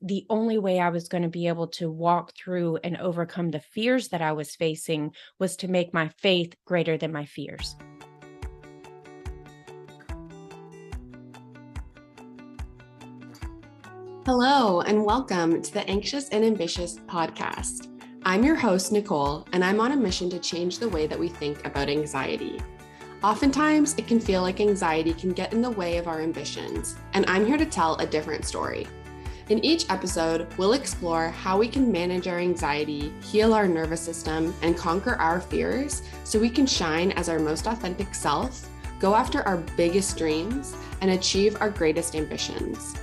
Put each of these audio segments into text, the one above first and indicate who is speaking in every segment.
Speaker 1: the only way I was going to be able to walk through and overcome the fears that I was facing was to make my faith greater than my fears.
Speaker 2: Hello, and welcome to the Anxious and Ambitious podcast. I'm your host, Nicole, and I'm on a mission to change the way that we think about anxiety. Oftentimes, it can feel like anxiety can get in the way of our ambitions, and I'm here to tell a different story. In each episode, we'll explore how we can manage our anxiety, heal our nervous system, and conquer our fears so we can shine as our most authentic self, go after our biggest dreams, and achieve our greatest ambitions.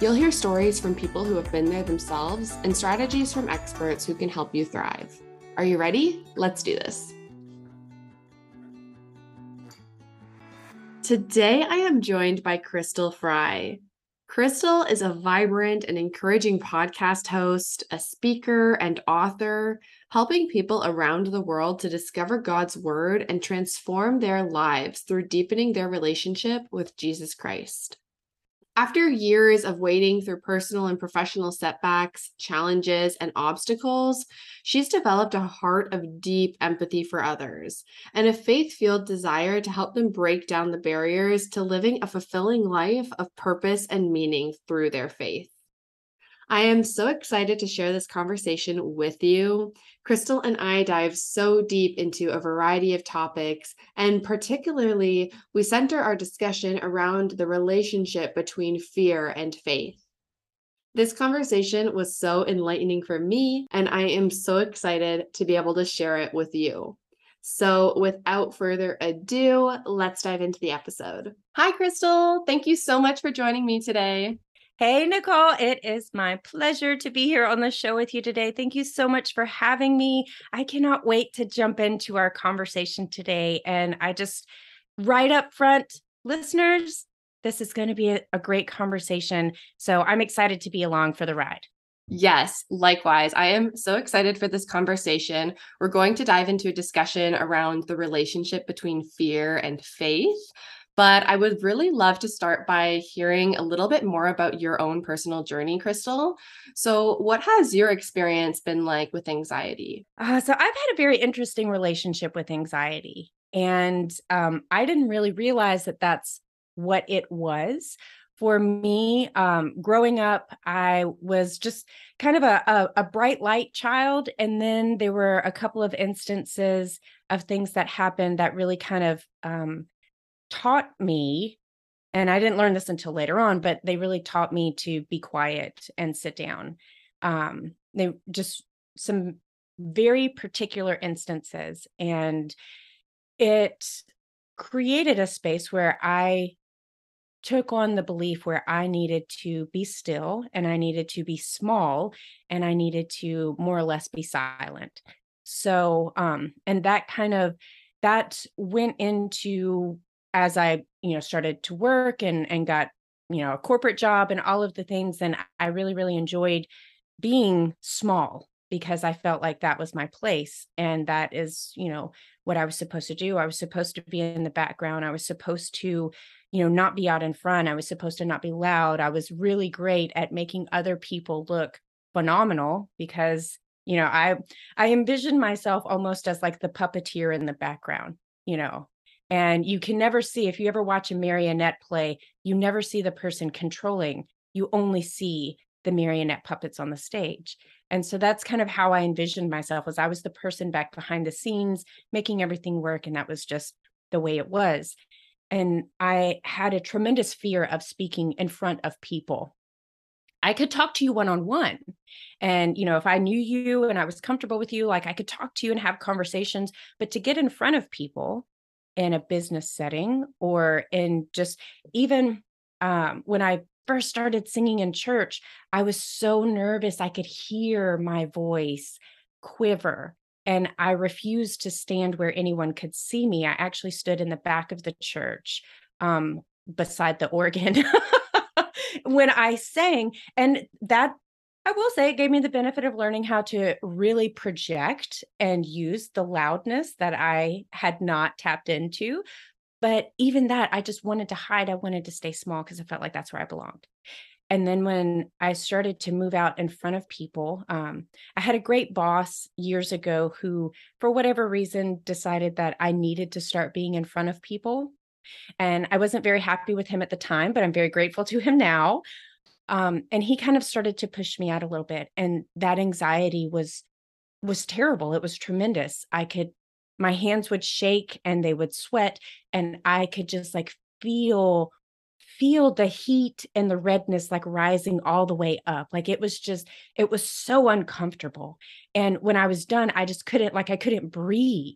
Speaker 2: You'll hear stories from people who have been there themselves and strategies from experts who can help you thrive. Are you ready? Let's do this. Today, I am joined by Crystal Freie. Crystal is a vibrant and encouraging podcast host, a speaker, and author, helping people around the world to discover God's word and transform their lives through deepening their relationship with Jesus Christ. After years of wading through personal and professional setbacks, challenges, and obstacles, she's developed a heart of deep empathy for others and a faith fueled desire to help them break down the barriers to living a fulfilling life of purpose and meaning through their faith. I am so excited to share this conversation with you. Crystal and I dive so deep into a variety of topics, and particularly, we center our discussion around the relationship between fear and faith. This conversation was so enlightening for me, and I am so excited to be able to share it with you. So, without further ado, let's dive into the episode. Hi, Crystal. Thank you so much for joining me today.
Speaker 1: Hey, Nicole, it is my pleasure to be here on the show with you today. Thank you so much for having me. I cannot wait to jump into our conversation today. And I just, right up front, listeners, this is going to be a, a great conversation. So I'm excited to be along for the ride.
Speaker 2: Yes, likewise. I am so excited for this conversation. We're going to dive into a discussion around the relationship between fear and faith. But I would really love to start by hearing a little bit more about your own personal journey, Crystal. So, what has your experience been like with anxiety?
Speaker 1: Uh, so, I've had a very interesting relationship with anxiety. And um, I didn't really realize that that's what it was. For me, um, growing up, I was just kind of a, a, a bright light child. And then there were a couple of instances of things that happened that really kind of um, taught me and I didn't learn this until later on, but they really taught me to be quiet and sit down. Um, they just some very particular instances, and it created a space where I took on the belief where I needed to be still and I needed to be small and I needed to more or less be silent. So, um, and that kind of that went into as I, you know, started to work and and got, you know, a corporate job and all of the things and I really really enjoyed being small because I felt like that was my place and that is, you know, what I was supposed to do. I was supposed to be in the background. I was supposed to, you know, not be out in front. I was supposed to not be loud. I was really great at making other people look phenomenal because you know i i envisioned myself almost as like the puppeteer in the background you know and you can never see, if you ever watch a marionette play, you never see the person controlling. You only see the marionette puppets on the stage. And so that's kind of how I envisioned myself as I was the person back behind the scenes, making everything work. And that was just the way it was. And I had a tremendous fear of speaking in front of people. I could talk to you one on one. And, you know, if I knew you and I was comfortable with you, like I could talk to you and have conversations. But to get in front of people, in a business setting or in just even um, when I first started singing in church, I was so nervous. I could hear my voice quiver. And I refused to stand where anyone could see me. I actually stood in the back of the church um, beside the organ when I sang. And that I will say it gave me the benefit of learning how to really project and use the loudness that I had not tapped into. But even that, I just wanted to hide. I wanted to stay small because I felt like that's where I belonged. And then when I started to move out in front of people, um, I had a great boss years ago who, for whatever reason, decided that I needed to start being in front of people. And I wasn't very happy with him at the time, but I'm very grateful to him now. Um, and he kind of started to push me out a little bit. And that anxiety was was terrible. It was tremendous. I could my hands would shake and they would sweat and I could just like feel feel the heat and the redness like rising all the way up. Like it was just, it was so uncomfortable. And when I was done, I just couldn't, like, I couldn't breathe.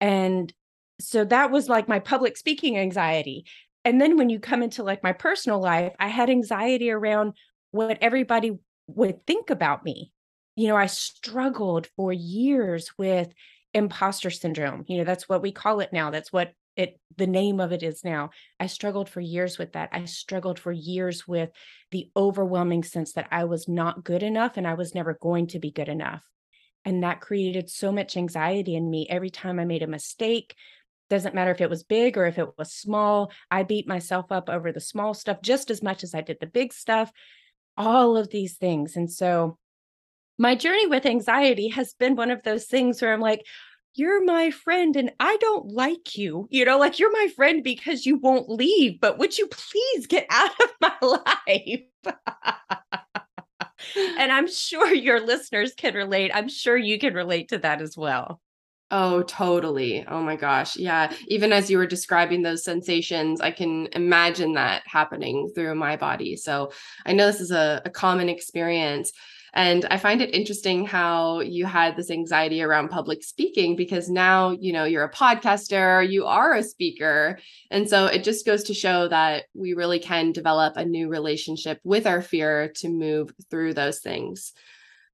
Speaker 1: And so that was like my public speaking anxiety. And then when you come into like my personal life, I had anxiety around what everybody would think about me. You know, I struggled for years with imposter syndrome. You know, that's what we call it now. That's what it the name of it is now i struggled for years with that i struggled for years with the overwhelming sense that i was not good enough and i was never going to be good enough and that created so much anxiety in me every time i made a mistake doesn't matter if it was big or if it was small i beat myself up over the small stuff just as much as i did the big stuff all of these things and so my journey with anxiety has been one of those things where i'm like you're my friend and I don't like you. You know, like you're my friend because you won't leave, but would you please get out of my life? and I'm sure your listeners can relate. I'm sure you can relate to that as well.
Speaker 2: Oh, totally. Oh my gosh. Yeah. Even as you were describing those sensations, I can imagine that happening through my body. So I know this is a, a common experience. And I find it interesting how you had this anxiety around public speaking because now, you know, you're a podcaster, you are a speaker. And so it just goes to show that we really can develop a new relationship with our fear to move through those things.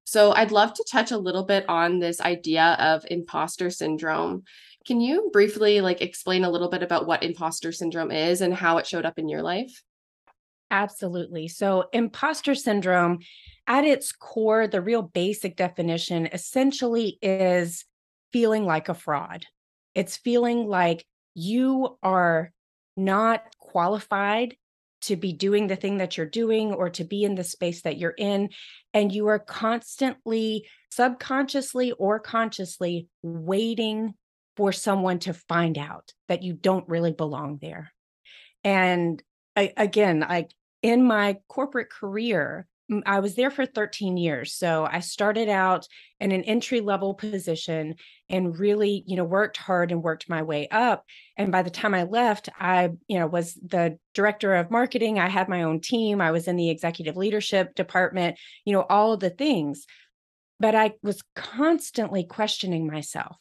Speaker 2: So I'd love to touch a little bit on this idea of imposter syndrome. Can you briefly like explain a little bit about what imposter syndrome is and how it showed up in your life?
Speaker 1: Absolutely. So imposter syndrome at its core, the real basic definition essentially is feeling like a fraud. It's feeling like you are not qualified to be doing the thing that you're doing or to be in the space that you're in. And you are constantly, subconsciously or consciously, waiting for someone to find out that you don't really belong there. And I, again, like in my corporate career, I was there for 13 years. So I started out in an entry level position and really, you know, worked hard and worked my way up. And by the time I left, I, you know, was the director of marketing. I had my own team. I was in the executive leadership department, you know, all of the things. But I was constantly questioning myself,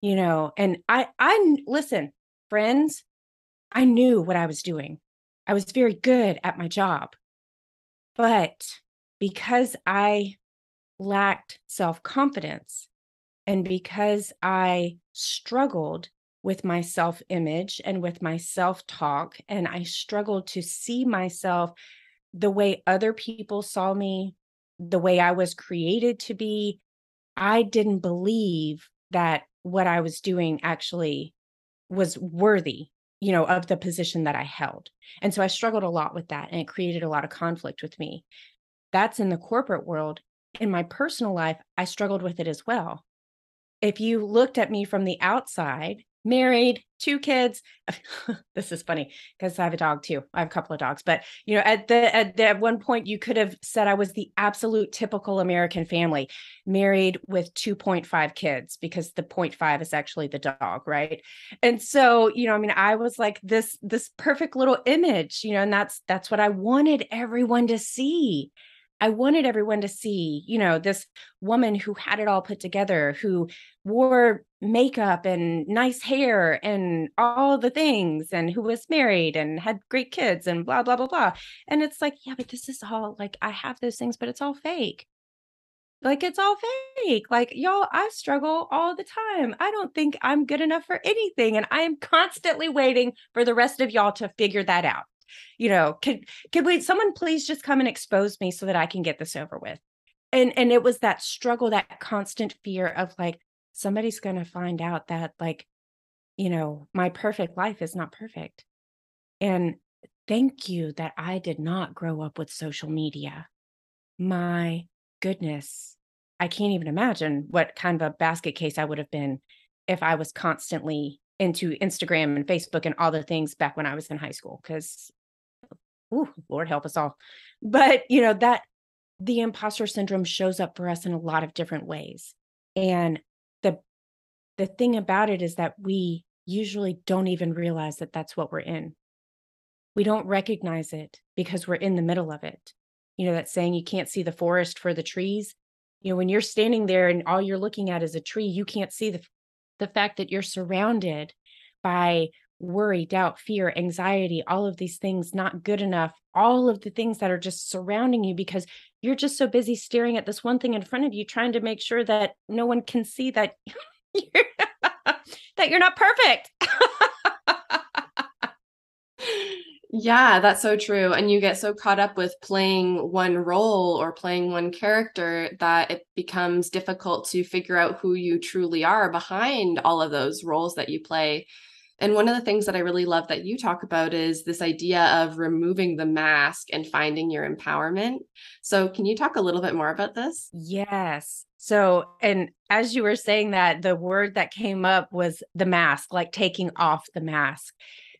Speaker 1: you know, and I, I, listen, friends, I knew what I was doing. I was very good at my job. But because I lacked self confidence and because I struggled with my self image and with my self talk, and I struggled to see myself the way other people saw me, the way I was created to be, I didn't believe that what I was doing actually was worthy you know, of the position that I held. And so I struggled a lot with that and it created a lot of conflict with me. That's in the corporate world. In my personal life, I struggled with it as well. If you looked at me from the outside, married, two kids. this is funny because I have a dog too. I have a couple of dogs, but you know, at the, at the, at one point you could have said I was the absolute typical American family, married with 2.5 kids because the 0.5 is actually the dog, right? And so, you know, I mean, I was like this this perfect little image, you know, and that's that's what I wanted everyone to see. I wanted everyone to see, you know, this woman who had it all put together, who wore makeup and nice hair and all the things, and who was married and had great kids and blah, blah, blah, blah. And it's like, yeah, but this is all like, I have those things, but it's all fake. Like, it's all fake. Like, y'all, I struggle all the time. I don't think I'm good enough for anything. And I am constantly waiting for the rest of y'all to figure that out you know could could we someone please just come and expose me so that i can get this over with and and it was that struggle that constant fear of like somebody's going to find out that like you know my perfect life is not perfect and thank you that I did not grow up with social media. My goodness. I can't even imagine what kind of a basket case I would have been if I was constantly into Instagram and Facebook and all the things back when I was in high school. Cause, oh, Lord help us all. But, you know, that the imposter syndrome shows up for us in a lot of different ways. And the the thing about it is that we usually don't even realize that that's what we're in. We don't recognize it because we're in the middle of it. You know, that saying you can't see the forest for the trees. You know, when you're standing there and all you're looking at is a tree, you can't see the the fact that you're surrounded by worry, doubt, fear, anxiety, all of these things not good enough, all of the things that are just surrounding you because you're just so busy staring at this one thing in front of you trying to make sure that no one can see that you're, that you're not perfect.
Speaker 2: Yeah, that's so true. And you get so caught up with playing one role or playing one character that it becomes difficult to figure out who you truly are behind all of those roles that you play. And one of the things that I really love that you talk about is this idea of removing the mask and finding your empowerment. So, can you talk a little bit more about this?
Speaker 1: Yes. So, and as you were saying that, the word that came up was the mask, like taking off the mask,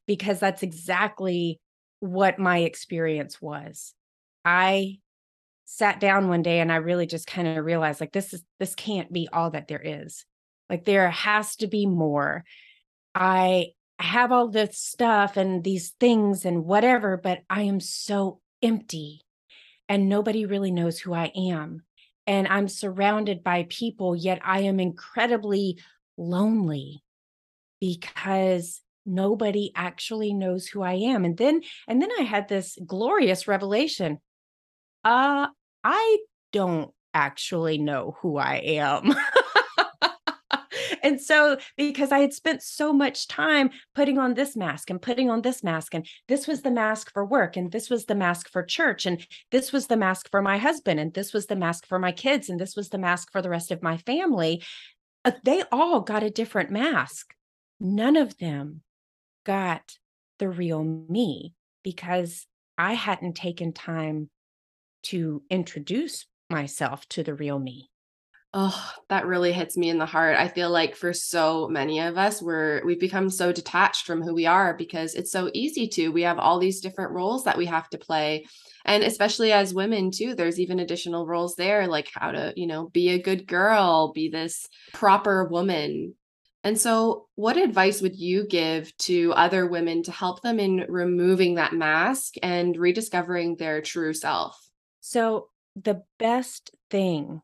Speaker 1: because that's exactly what my experience was. I sat down one day and I really just kind of realized like this is this can't be all that there is. Like there has to be more. I have all this stuff and these things and whatever, but I am so empty and nobody really knows who I am. And I'm surrounded by people, yet I am incredibly lonely because nobody actually knows who I am. And then and then I had this glorious revelation. Uh I don't actually know who I am. and so because I had spent so much time putting on this mask and putting on this mask and this was the mask for work and this was the mask for church and this was the mask for my husband and this was the mask for my kids and this was the mask for the rest of my family uh, they all got a different mask none of them got the real me because I hadn't taken time to introduce myself to the real me.
Speaker 2: Oh, that really hits me in the heart. I feel like for so many of us, we're we've become so detached from who we are because it's so easy to. We have all these different roles that we have to play. And especially as women too, there's even additional roles there, like how to, you know, be a good girl, be this proper woman, and so, what advice would you give to other women to help them in removing that mask and rediscovering their true self?
Speaker 1: So, the best thing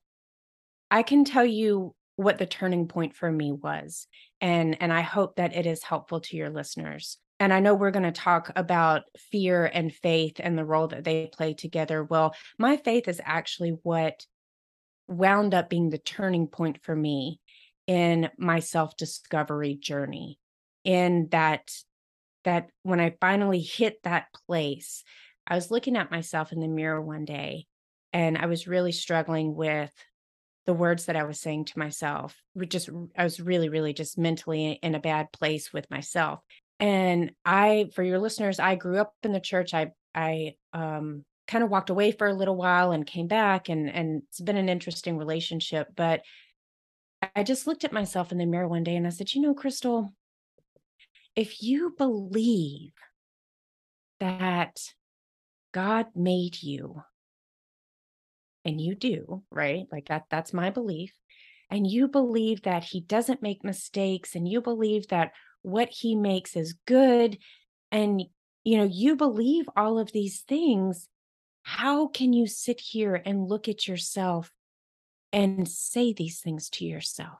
Speaker 1: I can tell you what the turning point for me was and and I hope that it is helpful to your listeners. And I know we're going to talk about fear and faith and the role that they play together. Well, my faith is actually what wound up being the turning point for me in my self-discovery journey in that that when I finally hit that place, I was looking at myself in the mirror one day and I was really struggling with the words that I was saying to myself. Just I was really really just mentally in a bad place with myself. And I for your listeners, I grew up in the church. I I um kind of walked away for a little while and came back and and it's been an interesting relationship, but I just looked at myself in the mirror one day and I said, you know, Crystal, if you believe that God made you, and you do, right? Like that, that's my belief. And you believe that he doesn't make mistakes, and you believe that what he makes is good, and you know, you believe all of these things. How can you sit here and look at yourself and say these things to yourself.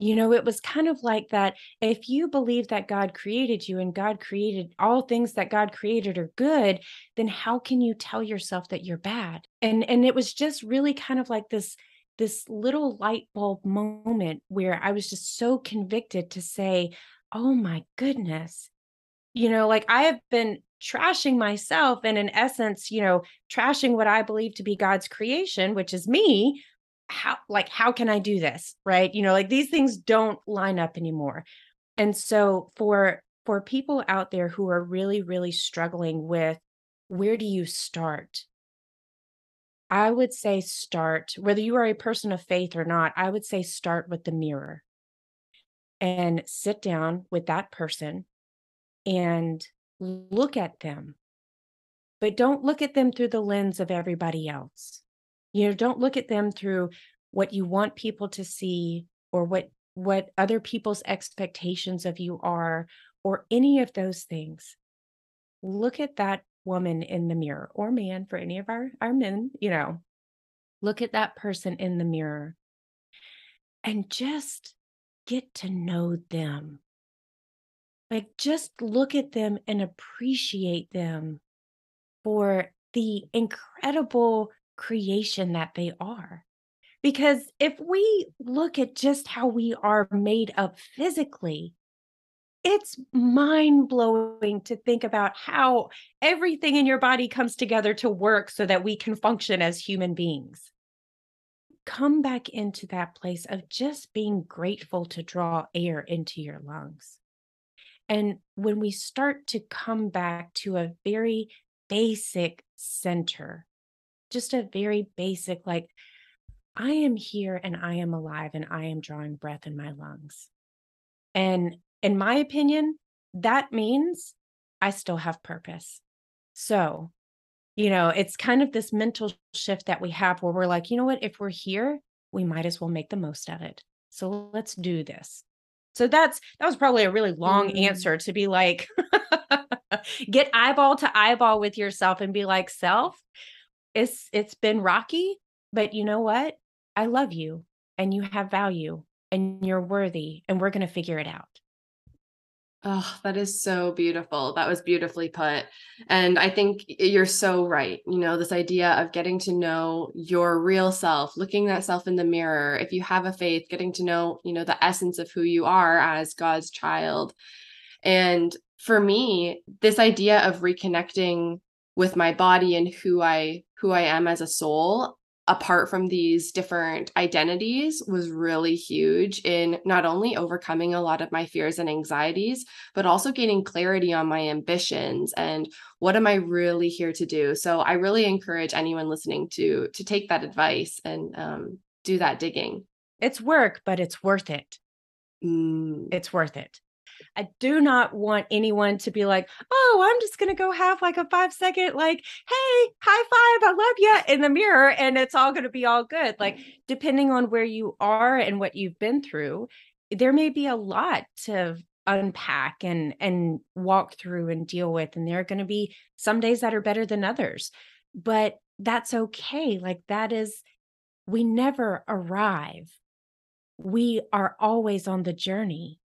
Speaker 1: You know, it was kind of like that. If you believe that God created you and God created all things that God created are good, then how can you tell yourself that you're bad? And and it was just really kind of like this this little light bulb moment where I was just so convicted to say, "Oh my goodness." You know, like I have been trashing myself and in essence, you know, trashing what I believe to be God's creation, which is me how like how can i do this right you know like these things don't line up anymore and so for for people out there who are really, really struggling with where do you start? I would say start, whether you are a person of faith or not, I would say start with the mirror and sit down with that person and look at them. But don't look at them through the lens of everybody else. You know, don't look at them through what you want people to see or what what other people's expectations of you are or any of those things. Look at that woman in the mirror or man for any of our our men, you know. Look at that person in the mirror and just get to know them. Like just look at them and appreciate them for the incredible creation that they are. Because if we look at just how we are made up physically, it's mind blowing to think about how everything in your body comes together to work so that we can function as human beings. Come back into that place of just being grateful to draw air into your lungs. And when we start to come back to a very basic center, just a very basic, like, I am here and I am alive and I am drawing breath in my lungs. And in my opinion, that means I still have purpose. So, you know, it's kind of this mental shift that we have where we're like, you know what, if we're here, we might as well make the most of it. So let's do this. So that's that was probably a really long
Speaker 2: Mm.
Speaker 1: answer to be like get eyeball to eyeball with yourself and be like, self, it's it's been rocky, but you know what? I love you and you have value and you're worthy and we're going to figure it out.
Speaker 2: Oh, that is so beautiful. That was beautifully put. And I think you're so right. You know, this idea of getting to know your real self, looking that self in the mirror. If you have a faith, getting to know, you know, the essence of who you are as God's child. And for me, this idea of reconnecting with my body and who I who I am as a soul apart from these different identities was really huge in not only overcoming a lot of my fears and anxieties but also gaining clarity on my ambitions and what am I really here to do. So I really encourage anyone listening to to take that advice and um, do that digging.
Speaker 1: It's work, but it's worth it.
Speaker 2: Mm.
Speaker 1: It's worth it. I do not want anyone to be like, "Oh, I'm just gonna go have like a 5 second like, hey, high five, I love you" in the mirror and it's all gonna be all good. Like, mm-hmm. depending on where you are and what you've been through, there may be a lot to unpack and and walk through and deal with, and there are gonna be some days that are better than others, but that's okay. Like, that is we never arrive. We are always on the journey.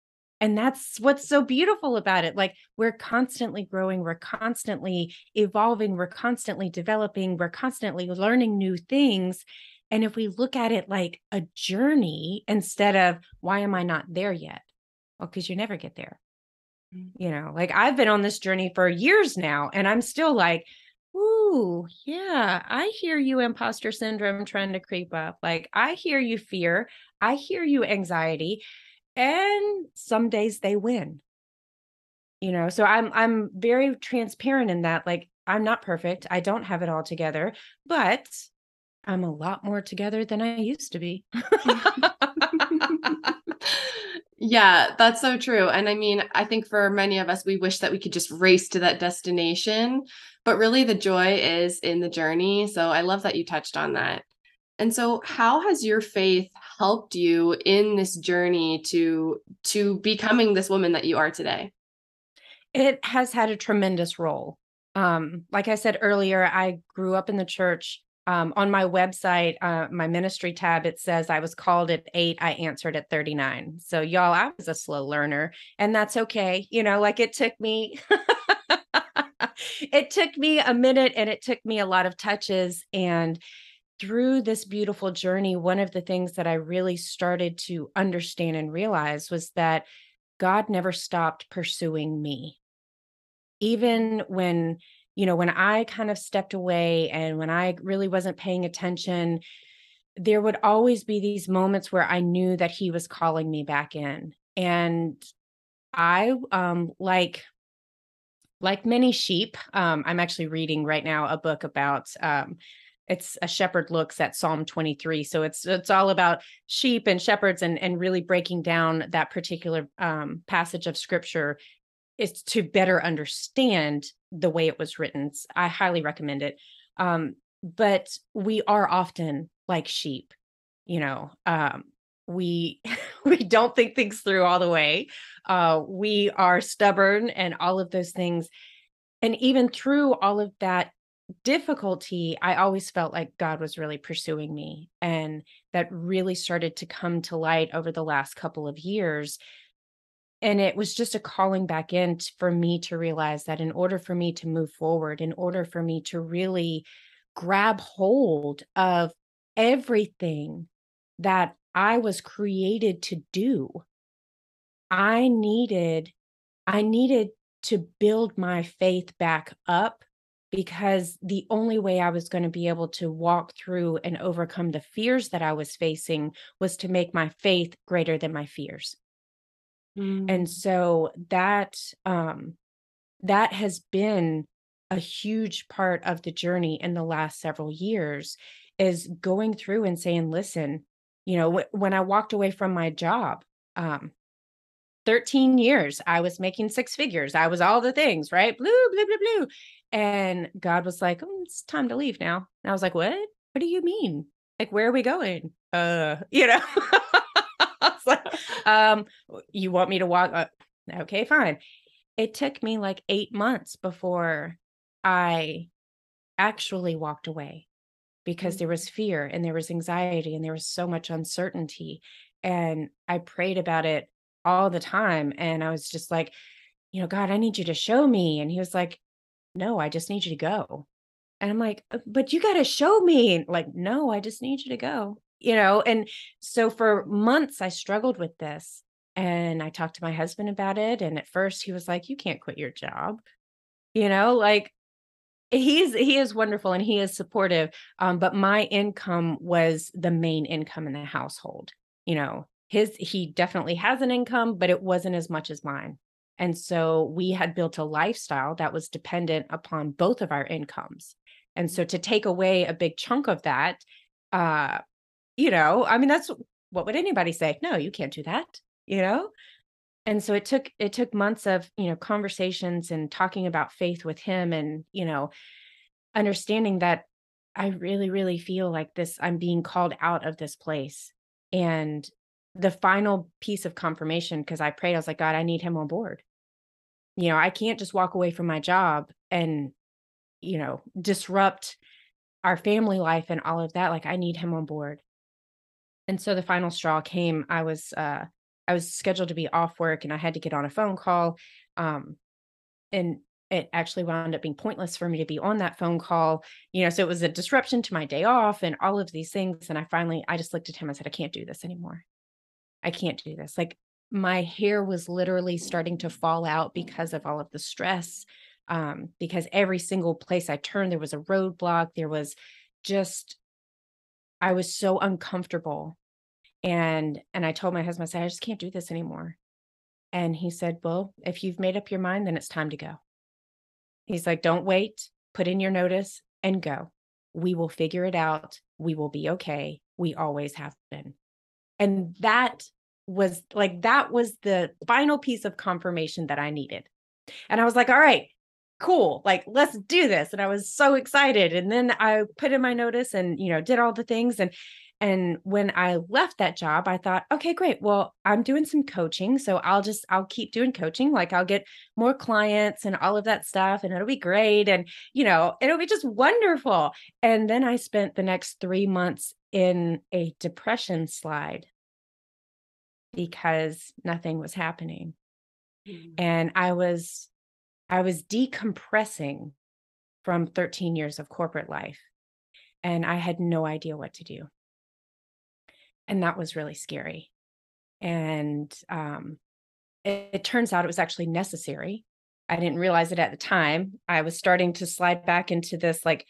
Speaker 1: And that's what's so beautiful about it. Like we're constantly growing, we're constantly evolving, we're constantly developing, we're constantly learning new things. And if we look at it like a journey instead of why am I not there yet? Well, because you never get there. Mm. You know, like I've been on this journey for years now, and I'm still like, ooh, yeah, I hear you, imposter syndrome trying to creep up. Like, I hear you, fear. I hear you, anxiety and some days they win you know so i'm i'm very transparent in that like i'm not perfect i don't have it all together but i'm a lot more together than i used to be
Speaker 2: Yeah, that's so true. And I mean, I think for many of us, we wish that we could just race to that destination, but really the joy is in the journey. So I love that you touched on that. And so how has your faith helped you in this journey to to becoming this woman that you are today?
Speaker 1: it has had a tremendous role. Um like i said earlier i grew up in the church. Um, on my website uh, my ministry tab it says i was called at 8 i answered at 39 so y'all i was a slow learner and that's okay you know like it took me it took me a minute and it took me a lot of touches and through this beautiful journey one of the things that i really started to understand and realize was that god never stopped pursuing me. Even when you know when i kind of stepped away and when i really wasn't paying attention there would always be these moments where i knew that he was calling me back in. And I um like like many sheep, um, I'm actually reading right now a book about um it's a shepherd looks at Psalm 23. So it's it's all about sheep and shepherds and and really breaking down that particular um passage of scripture is to better understand the way it was written. I highly recommend it. Um, but we are often like sheep, you know. Um, we we don't think things through all the way. Uh, we are stubborn and all of those things. And even through all of that difficulty, I always felt like God was really pursuing me. And that really started to come to light over the last couple of years and it was just a calling back in for me to realize that in order for me to move forward in order for me to really grab hold of everything that i was created to do i needed i needed to build my faith back up because the only way i was going to be able to walk through and overcome the fears that i was facing was to make my faith greater than my fears and
Speaker 2: Mm.
Speaker 1: so that um that has been a huge part of the journey in the last several years is going through and saying listen you know wh- when i walked away from my job um 13 years i was making six figures i was all the things right? Blue blue blue blue. And god was like oh, it's time to leave now. And i was like what? What do you mean? Like where are we going? Uh you know? I was like, um you want me to walk uh, okay fine. It took me like 8 months before I actually walked away because there
Speaker 2: Mm.
Speaker 1: was fear and there was anxiety and there was so much uncertainty. And I prayed about it all the time. And I was just like, you know, God, I need you to show me. And he was like, no, I just need you to go. And I'm like, "Uh, but you got to show me. Like, no, I just need you to go, you know? And so for months, I struggled with this. And I talked to my husband about it. And at first, he was like, you can't quit your job, you know, like, He's he is wonderful and he is supportive, um, but my income was the main income in the household, you know? His he definitely has an income, but it wasn't as much as mine, and so we had built a lifestyle that was dependent upon both of our incomes, and so to take away a big chunk of that, uh, you know, I mean, that's what would anybody say? "No, you can't do that," you know? And so it took it took months of, you know, conversations and talking about faith with him and, you know, understanding that I really, really feel like this, I'm being called out of this place. And the final piece of confirmation, because I prayed, I was like, God, I need him on board. You know, I can't just walk away from my job and, you know, disrupt our family life and all of that. Like, I need him on board. And so the final straw came. I was, uh, I was scheduled to be off work and I had to get on a phone call. Um, and it actually wound up being pointless for me to be on that phone call you know so it was a disruption to my day off and all of these things and i finally i just looked at him and said i can't do this anymore i can't do this like my hair was literally starting to fall out because of all of the stress um because every single place i turned there was a roadblock there was just i was so uncomfortable and and i told my husband i said i just can't do this anymore and he said well if you've made up your mind then it's time to go He's like, "Don't wait, put in your notice and go. We will figure it out. We will be okay. We always have been." And that was like that was the final piece of confirmation that I needed. And I was like, "All right, cool. Like, let's do this." And I was so excited. And then I put in my notice and, you know, did all the things and and when I left that job, I thought, "Okay, great. Well, I'm doing some coaching, so I'll just I'll keep doing coaching. Like I'll get more clients and all of that stuff and it'll be great and, you know, it'll be just wonderful." And then I spent the next 3 months in a depression slide because nothing was happening.
Speaker 2: Mm.
Speaker 1: And I was I was decompressing from 13 years of corporate life, and I had no idea what to do. And that was really scary. And, um, it it turns out it was actually necessary. I didn't realize it at the time. I was starting to slide back into this, like,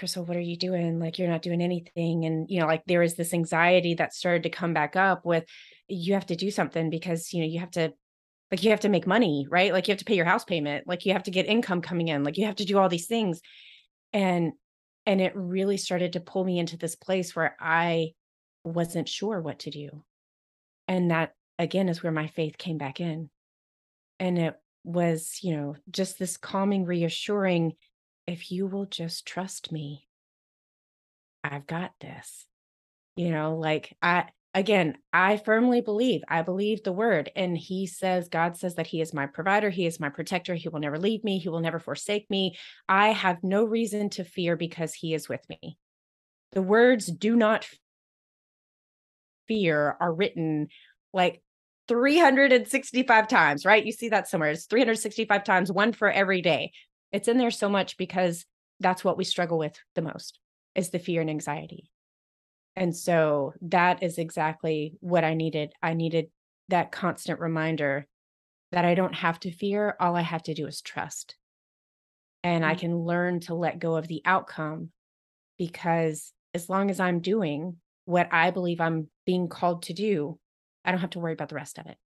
Speaker 1: "Crystal, what are you doing? Like, you're not doing anything." And, you know, like, there was this anxiety that started to come back up with, "You have to do something because, you know, you have to like you have to make money right? Like you have to pay your house payment. Like you have to get income coming in. Like you have to do all these things. And and it really started to pull me into this place where i wasn't sure what to do. And that again is where my faith came back in. And it was you know just this calming reassuring if you will just trust me i've got this you know like i again, I firmly believe, I believe the word. And he says, God says that he is my provider, he is my protector, he will never leave me, he will never forsake me. I have no reason to fear because he is with me. The words do not fear are written like 365 times, right? You see that somewhere. It's 365 times, one for every day. It's in there so much because that's what we struggle with the most is the fear and anxiety. And so that is exactly what I needed. I needed that constant reminder that I don't have to fear. All I have to do is trust. And I mm. can learn to let go of the outcome because as long as I'm doing what I believe I'm being called to do, I don't have to worry about the rest of it.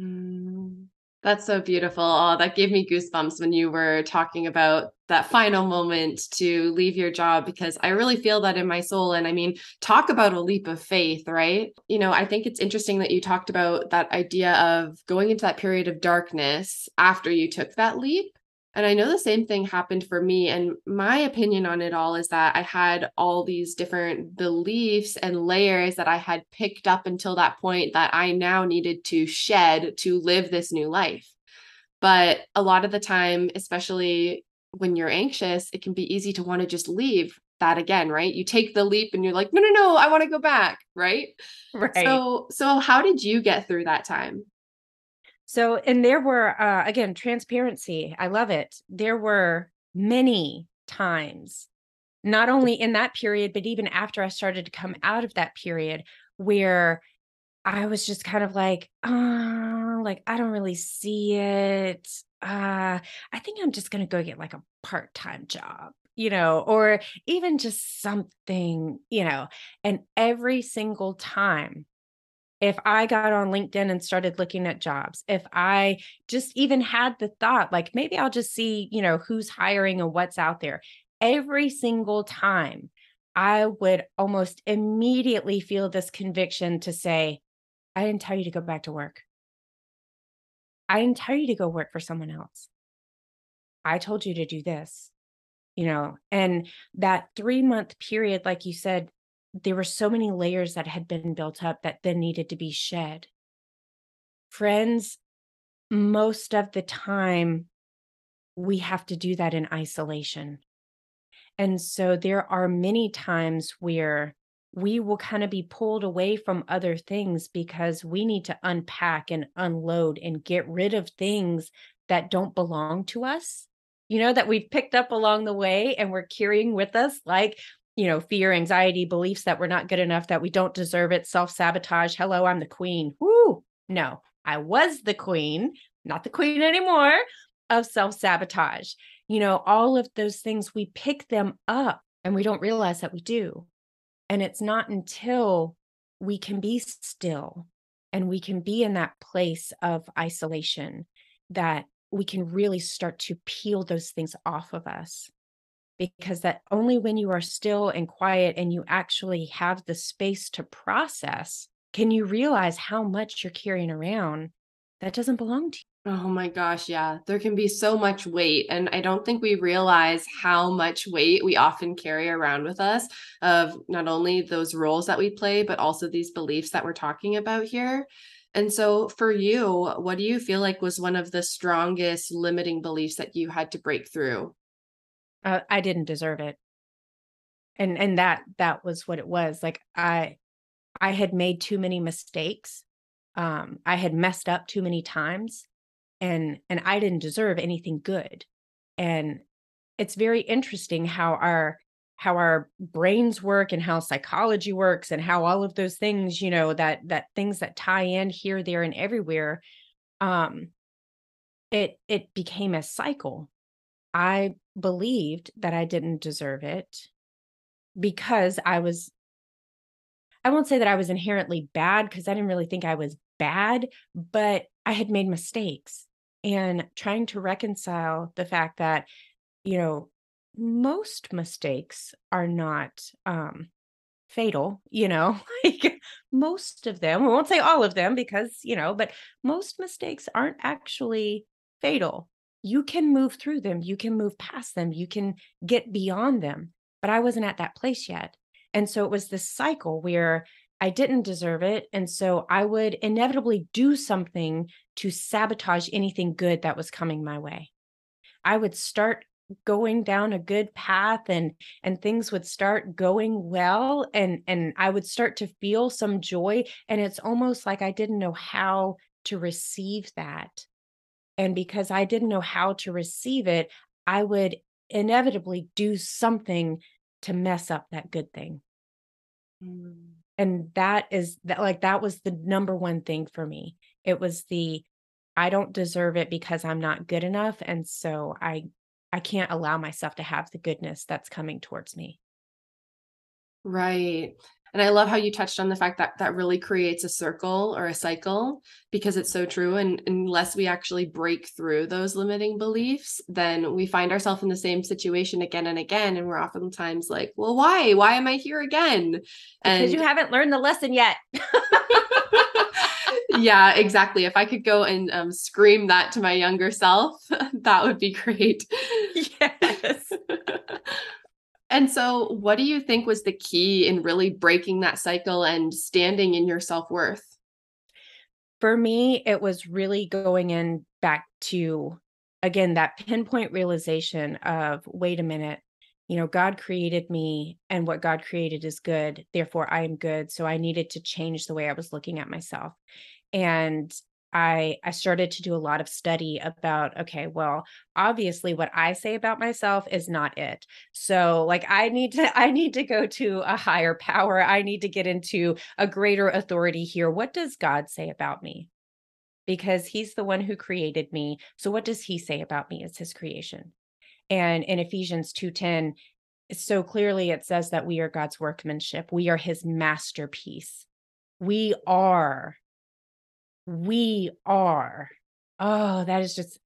Speaker 2: Mm. That's so beautiful. Oh, that gave me goosebumps when you were talking about that final moment to leave your job because I really feel that in my soul. And I mean, talk about a leap of faith, right? You know, I think it's interesting that you talked about that idea of going into that period of darkness after you took that leap and I know the same thing happened for me. And my opinion on it all is that I had all these different beliefs and layers that I had picked up until that point that I now needed to shed to live this new life. But a lot of the time, especially when you're anxious, it can be easy to want to just leave that again, right? You take the leap and you're like, no, no, no, I want to go back, right?
Speaker 1: Right.
Speaker 2: So, so how did you get through that time?
Speaker 1: So, and there were, uh, again, transparency. I love it. There were many times, not only in that period, but even after I started to come out of that period, where I was just kind of like, uh, like, I don't really see it. Uh, I think I'm just going to go get like a part time job, you know, or even just something, you know. And every single time if I got on LinkedIn and started looking at jobs, if I just even had the thought, like maybe I'll just see, you know, who's hiring and what's out there, every single time I would almost immediately feel this conviction to say, I didn't tell you to go back to work. I didn't tell you to go work for someone else. I told you to do this, you know, and that three month period, like you said, there were so many layers that had been built up that then needed to be shed. Friends, most of the time, we have to do that in isolation. And so there are many times where we will kind of be pulled away from other things because we need to unpack and unload and get rid of things that don't belong to us, you know, that we've picked up along the way and we're carrying with us, like you know, fear, anxiety, beliefs that we're not good enough, that we don't deserve it, self sabotage. Hello, I'm the queen. Woo! No, I was the queen, not the queen anymore of self sabotage. You know, all of those things, we pick them up and we don't realize that we do. And it's not until we can be still and we can be in that place of isolation that we can really start to peel those things off of us because that only when you are still and quiet and you actually have the space to process can you realize how much you're carrying around that doesn't belong to you.
Speaker 2: Oh my gosh, yeah. There can be so much weight. And I don't think we realize how much weight we often carry around with us of not only those roles that we play, but also these beliefs that we're talking about here. And so, for you, what do you feel like was one of the strongest limiting beliefs that you had to break through?
Speaker 1: Uh, I didn't deserve it. And and that that was what it was. Like I I had made too many mistakes. Um I had messed up too many times and and I didn't deserve anything good. And it's very interesting how our how our brains work and how psychology works and how all of those things, you know, that that things that tie in here there and everywhere um it it became a cycle I believed that I didn't deserve it because I was I won't say that I was inherently bad because I didn't really think I was bad, but I had made mistakes and trying to reconcile the fact that, you know, most mistakes are not um fatal, you know, like most of them, we won't say all of them because, you know, but most mistakes aren't actually fatal. You can move through them, you can move past them, you can get beyond them. But I wasn't at that place yet. And so it was this cycle where I didn't deserve it. And so I would inevitably do something to sabotage anything good that was coming my way. I would start going down a good path and and things would start going well and and I would start to feel some joy and it's almost like I didn't know how to receive that. And because I didn't know how to receive it, I would inevitably do something to mess up that good thing.
Speaker 2: Mm.
Speaker 1: And that is that like that was the number one thing for me. It was the I don't deserve it because I'm not good enough and so I I can't allow myself to have the goodness that's coming towards me.
Speaker 2: Right. And I love how you touched on the fact that that really creates a circle or a cycle because it's so true. And unless we actually break through those limiting beliefs, then we find ourselves in the same situation again and again. And we're oftentimes like, well, why? Why am I here again?
Speaker 1: Because you haven't learned the lesson yet.
Speaker 2: yeah, exactly. If I could go and um, scream that to my younger self, that would be great.
Speaker 1: yes.
Speaker 2: And so, what do you think was the key in really breaking that cycle and standing in your self worth?
Speaker 1: For me, it was really going in back to again that pinpoint realization of wait a minute, you know, God created me and what God created is good. Therefore, I am good. So I needed to change the way I was looking at myself. And I I started to do a lot of study about okay, well, obviously what I say about myself is not it. So like I need to I need to go to a higher power. I need to get into a greater authority here. What does God say about me? Because he's the one who created me. So what does he say about me as his creation? And in Ephesians 2:10, so clearly it says that we are God's workmanship. We are his masterpiece. We are we are. Oh, that is just,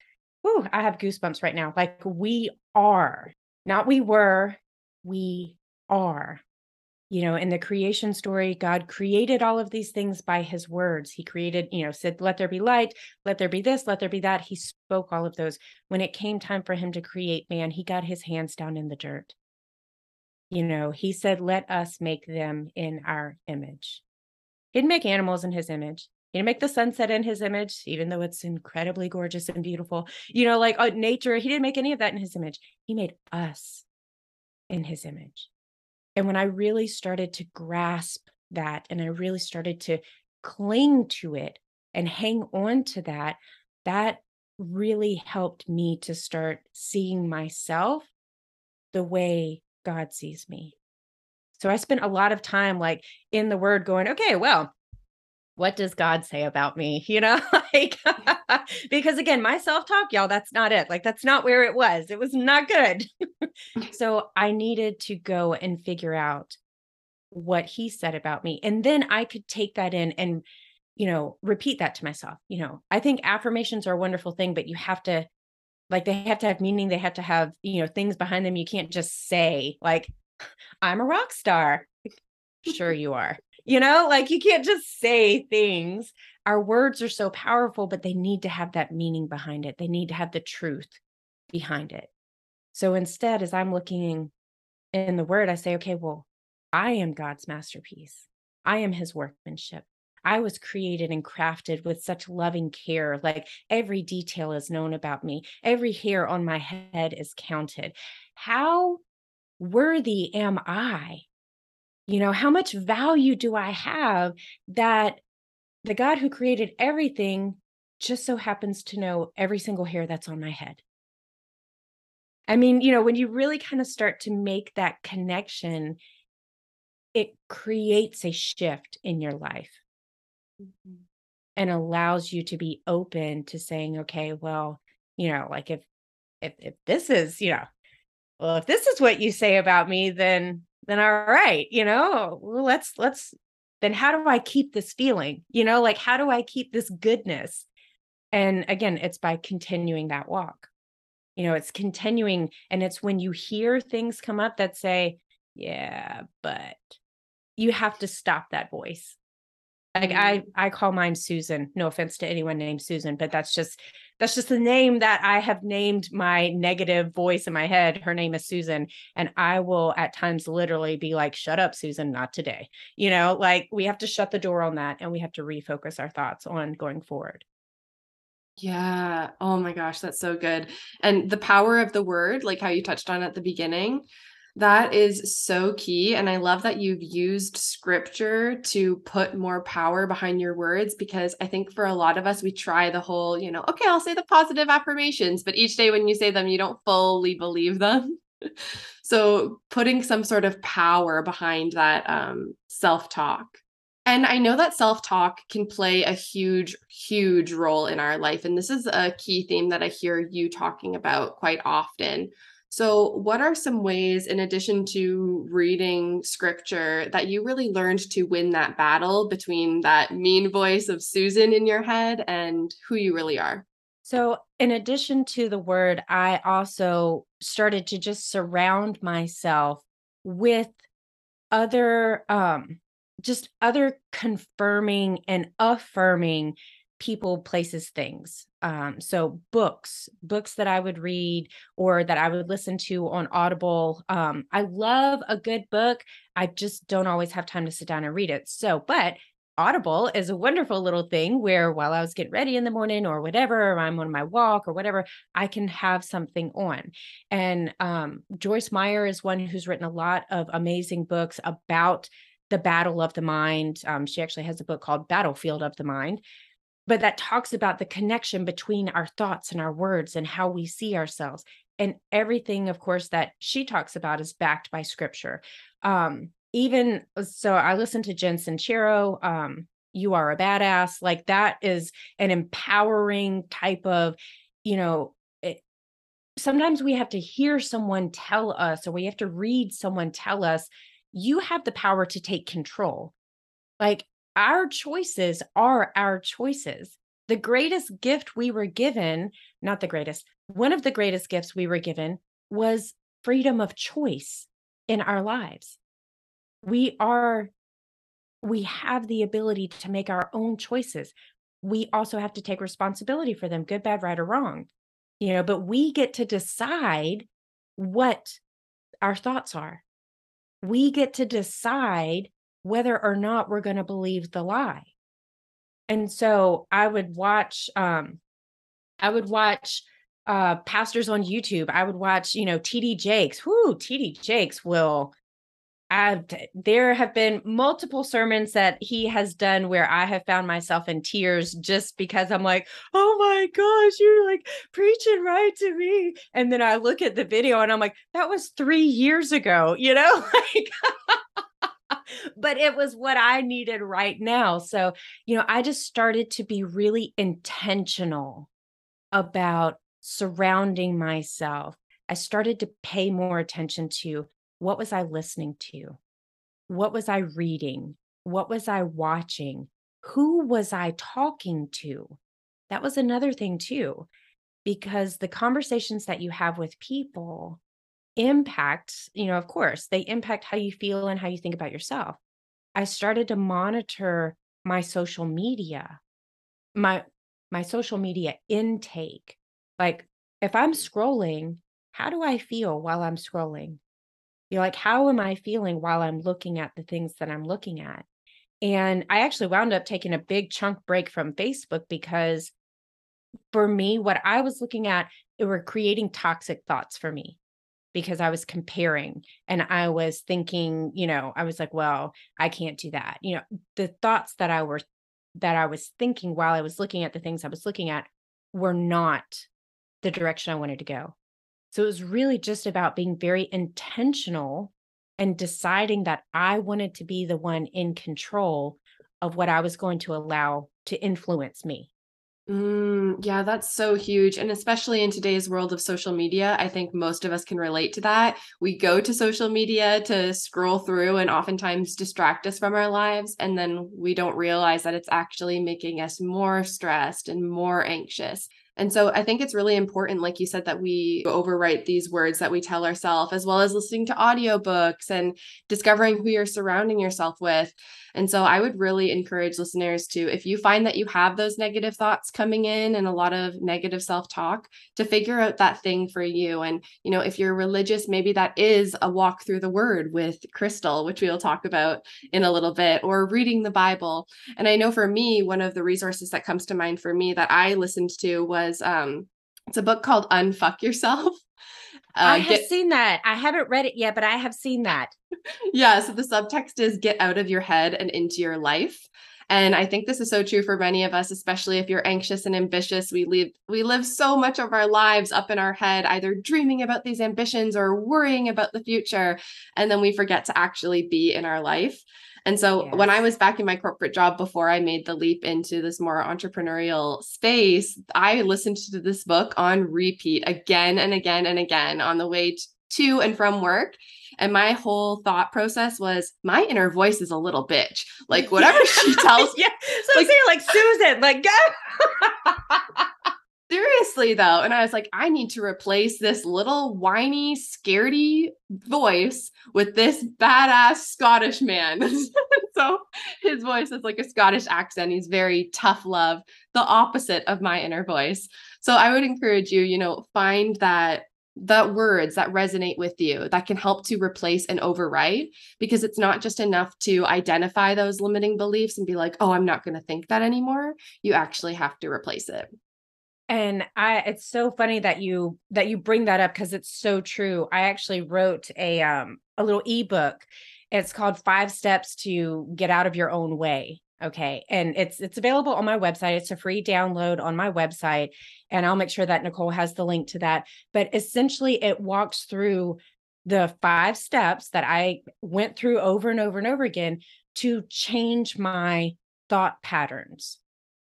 Speaker 1: whew, I have goosebumps right now. Like we are, not we were, we are. You know, in the creation story, God created all of these things by his words. He created, you know, said, let there be light, let there be this, let there be that. He spoke all of those. When it came time for him to create man, he got his hands down in the dirt. You know, he said, let us make them in our image. He didn't make animals in his image. He didn't make the sunset in his image, even though it's incredibly gorgeous and beautiful. You know, like uh, nature, he didn't make any of that in his image. He made us in his image. And when I really started to grasp that and I really started to cling to it and hang on to that, that really helped me to start seeing myself the way God sees me. So I spent a lot of time like in the word going, okay, well, what does God say about me? You know, like, because again, my self talk, y'all, that's not it. Like, that's not where it was. It was not good. so I needed to go and figure out what he said about me. And then I could take that in and, you know, repeat that to myself. You know, I think affirmations are a wonderful thing, but you have to, like, they have to have meaning. They have to have, you know, things behind them. You can't just say, like, I'm a rock star. Sure, you are. You know, like you can't just say things. Our words are so powerful, but they need to have that meaning behind it. They need to have the truth behind it. So instead, as I'm looking in the word, I say, okay, well, I am God's masterpiece. I am his workmanship. I was created and crafted with such loving care. Like every detail is known about me, every hair on my head is counted. How worthy am I you know, how much value do I have that the God who created everything just so happens to know every single hair that's on my head? I mean, you know, when you really kind of start to make that connection, it creates a shift in your life
Speaker 2: mm-hmm.
Speaker 1: and allows you to be open to saying, okay, well, you know, like if if if this is, you know, well, if this is what you say about me, then then all right, you know, let's let's then how do I keep this feeling? You know, like how do I keep this goodness? And again, it's by continuing that walk. You know, it's continuing. And it's when you hear things come up that say, yeah, but you have to stop that voice. Like
Speaker 2: Mm.
Speaker 1: I I call mine Susan. No offense to anyone named Susan, but that's just that's just the name that I have named my negative voice in my head. Her name is Susan. And I will at times literally be like, shut up, Susan, not today. You know, like we have to shut the door on that and we have to refocus our thoughts on going forward.
Speaker 2: Yeah. Oh my gosh, that's so good. And the power of the word, like how you touched on at the beginning, that is so key. And I love that you've used scripture to put more power behind your words because I think for a lot of us, we try the whole, you know, okay, I'll say the positive affirmations, but each day when you say them, you don't fully believe them. so putting some sort of power behind that um, self talk. And I know that self talk can play a huge, huge role in our life. And this is a key theme that I hear you talking about quite often. So, what are some ways, in addition to reading scripture, that you really learned to win that battle between that mean voice of Susan in your head and who you really are?
Speaker 1: So, in addition to the word, I also started to just surround myself with other um just other confirming and affirming people places things. Um so books books that i would read or that i would listen to on audible. Um i love a good book. I just don't always have time to sit down and read it. So but audible is a wonderful little thing where while i was getting ready in the morning or whatever or i'm on my walk or whatever i can have something on. And um joyce meyer is one who's written a lot of amazing books about the battle of the mind. Um, she actually has a book called Battlefield of the Mind, but that talks about the connection between our thoughts and our words and how we see ourselves. And everything, of course, that she talks about is backed by scripture. Um, even so, I listened to Jen Sincero. Um, you are a badass. Like that is an empowering type of, you know, it, sometimes we have to hear someone tell us, or we have to read someone tell us you have the power to take control. Like our choices are our choices. The greatest gift we were given, not the greatest, one of the greatest gifts we were given was freedom of choice in our lives. We are, we have the ability to make our own choices. We also have to take responsibility for them, good, bad, right, or wrong. You know, but we get to decide what our thoughts are we get to decide whether or not we're going to believe the lie. And so I would watch um I would watch uh pastors on YouTube. I would watch, you know, TD Jakes. Whoo, TD Jakes will I've there have been multiple sermons that he has done where I have found myself in tears just because I'm like, oh my gosh, you're like preaching right to me. And then I look at the video and I'm like, that was three years ago, you know, like but it was what I needed right now. So, you know, I just started to be really intentional about surrounding myself. I started to pay more attention to what was I listening to? What was I reading? What was I watching? Who was I talking to? That was another thing, too, because the conversations that you have with people impact, you know, of course, they impact how you feel and how you think about yourself. I started to monitor my social media, my my social media intake. Like if I'm scrolling, how do I feel while I'm scrolling? You're like, how am I feeling while I'm looking at the things that I'm looking at? And I actually wound up taking a big chunk break from Facebook because for me, what I was looking at, it were creating toxic thoughts for me because I was comparing and I was thinking, you know, I was like, well, I can't do that. You know, the thoughts that I were that I was thinking while I was looking at the things I was looking at were not the direction I wanted to go. So it was really just about being very intentional and deciding that I wanted to be the one in control of what I was going to allow to influence me.
Speaker 2: Mm, yeah, that's so huge. And especially in today's world of social media, I think most of us can relate to that. We go to social media to scroll through and oftentimes distract us from our lives. And then we don't realize that it's actually making us more stressed and more anxious. And so I think it's really important, like you said, that we overwrite these words that we tell ourselves, as well as listening to audiobooks and discovering who you're surrounding yourself with. And so I would really encourage listeners to, if you find that you have those negative thoughts coming in and a lot of negative self talk, to figure out that thing for you. And, you know, if you're religious, maybe that is a walk through the word with Crystal, which we'll talk about in a little bit, or reading the Bible. And I know for me, one of the resources that comes to mind for me that I listened to was um, it's a book called Unfuck Yourself.
Speaker 1: Uh, I have get, seen that. I haven't read it yet, but I have seen that.
Speaker 2: yeah. So the subtext is get out of your head and into your life. And I think this is so true for many of us, especially if you're anxious and ambitious. We live we live so much of our lives up in our head, either dreaming about these ambitions or worrying about the future, and then we forget to actually be in our life. And so yes. when I was back in my corporate job before I made the leap into this more entrepreneurial space, I listened to this book on repeat again and again and again on the way to and from work. And my whole thought process was my inner voice is a little bitch. Like whatever she tells me.
Speaker 1: yeah. So like, I'm saying like Susan, like go.
Speaker 2: Seriously though. And I was like, I need to replace this little whiny, scaredy voice with this badass Scottish man. so his voice is like a Scottish accent. He's very tough love, the opposite of my inner voice. So I would encourage you, you know, find that that words that resonate with you that can help to replace and overwrite because it's not just enough to identify those limiting beliefs and be like oh i'm not going to think that anymore you actually have to replace it
Speaker 1: and i it's so funny that you that you bring that up because it's so true. I actually wrote a um a little ebook. It's called five steps to get out of your own way okay? And it's it's available on my website. It's a free download on my website and i'll make sure that nicole has the link to that. But essentially it walks through the five steps that i went through over and over and over again to change my thought patterns.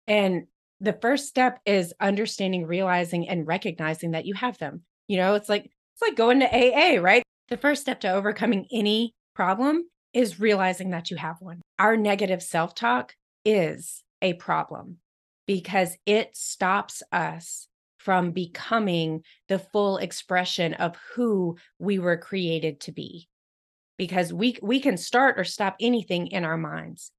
Speaker 1: And the first step is understanding, realizing, and recognizing that you have them. You know, it's like it's like going to AA, right? The first step to overcoming any problem is realizing that you have one. Our negative self-talk is a problem because it stops us from becoming the full expression of who we were created to be because we we can start or stop anything in our minds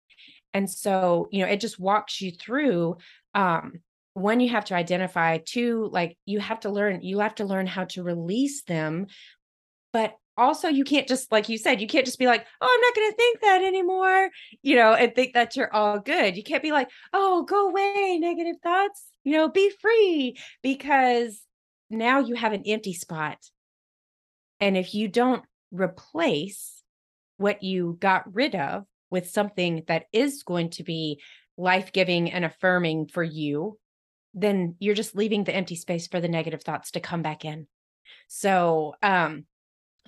Speaker 1: and so you know it just walks you through um one you have to identify two like you have to learn you have to learn how to release them but also you can't just like you said you can't just be like oh i'm not going to think that anymore you know and think that you're all good. You can't be like oh go away negative thoughts you know be free because now you have an empty spot. And if you don't replace what you got rid of with something that is going to be life giving and affirming for you, then you're just leaving the empty space for the negative thoughts to come back in. So, um,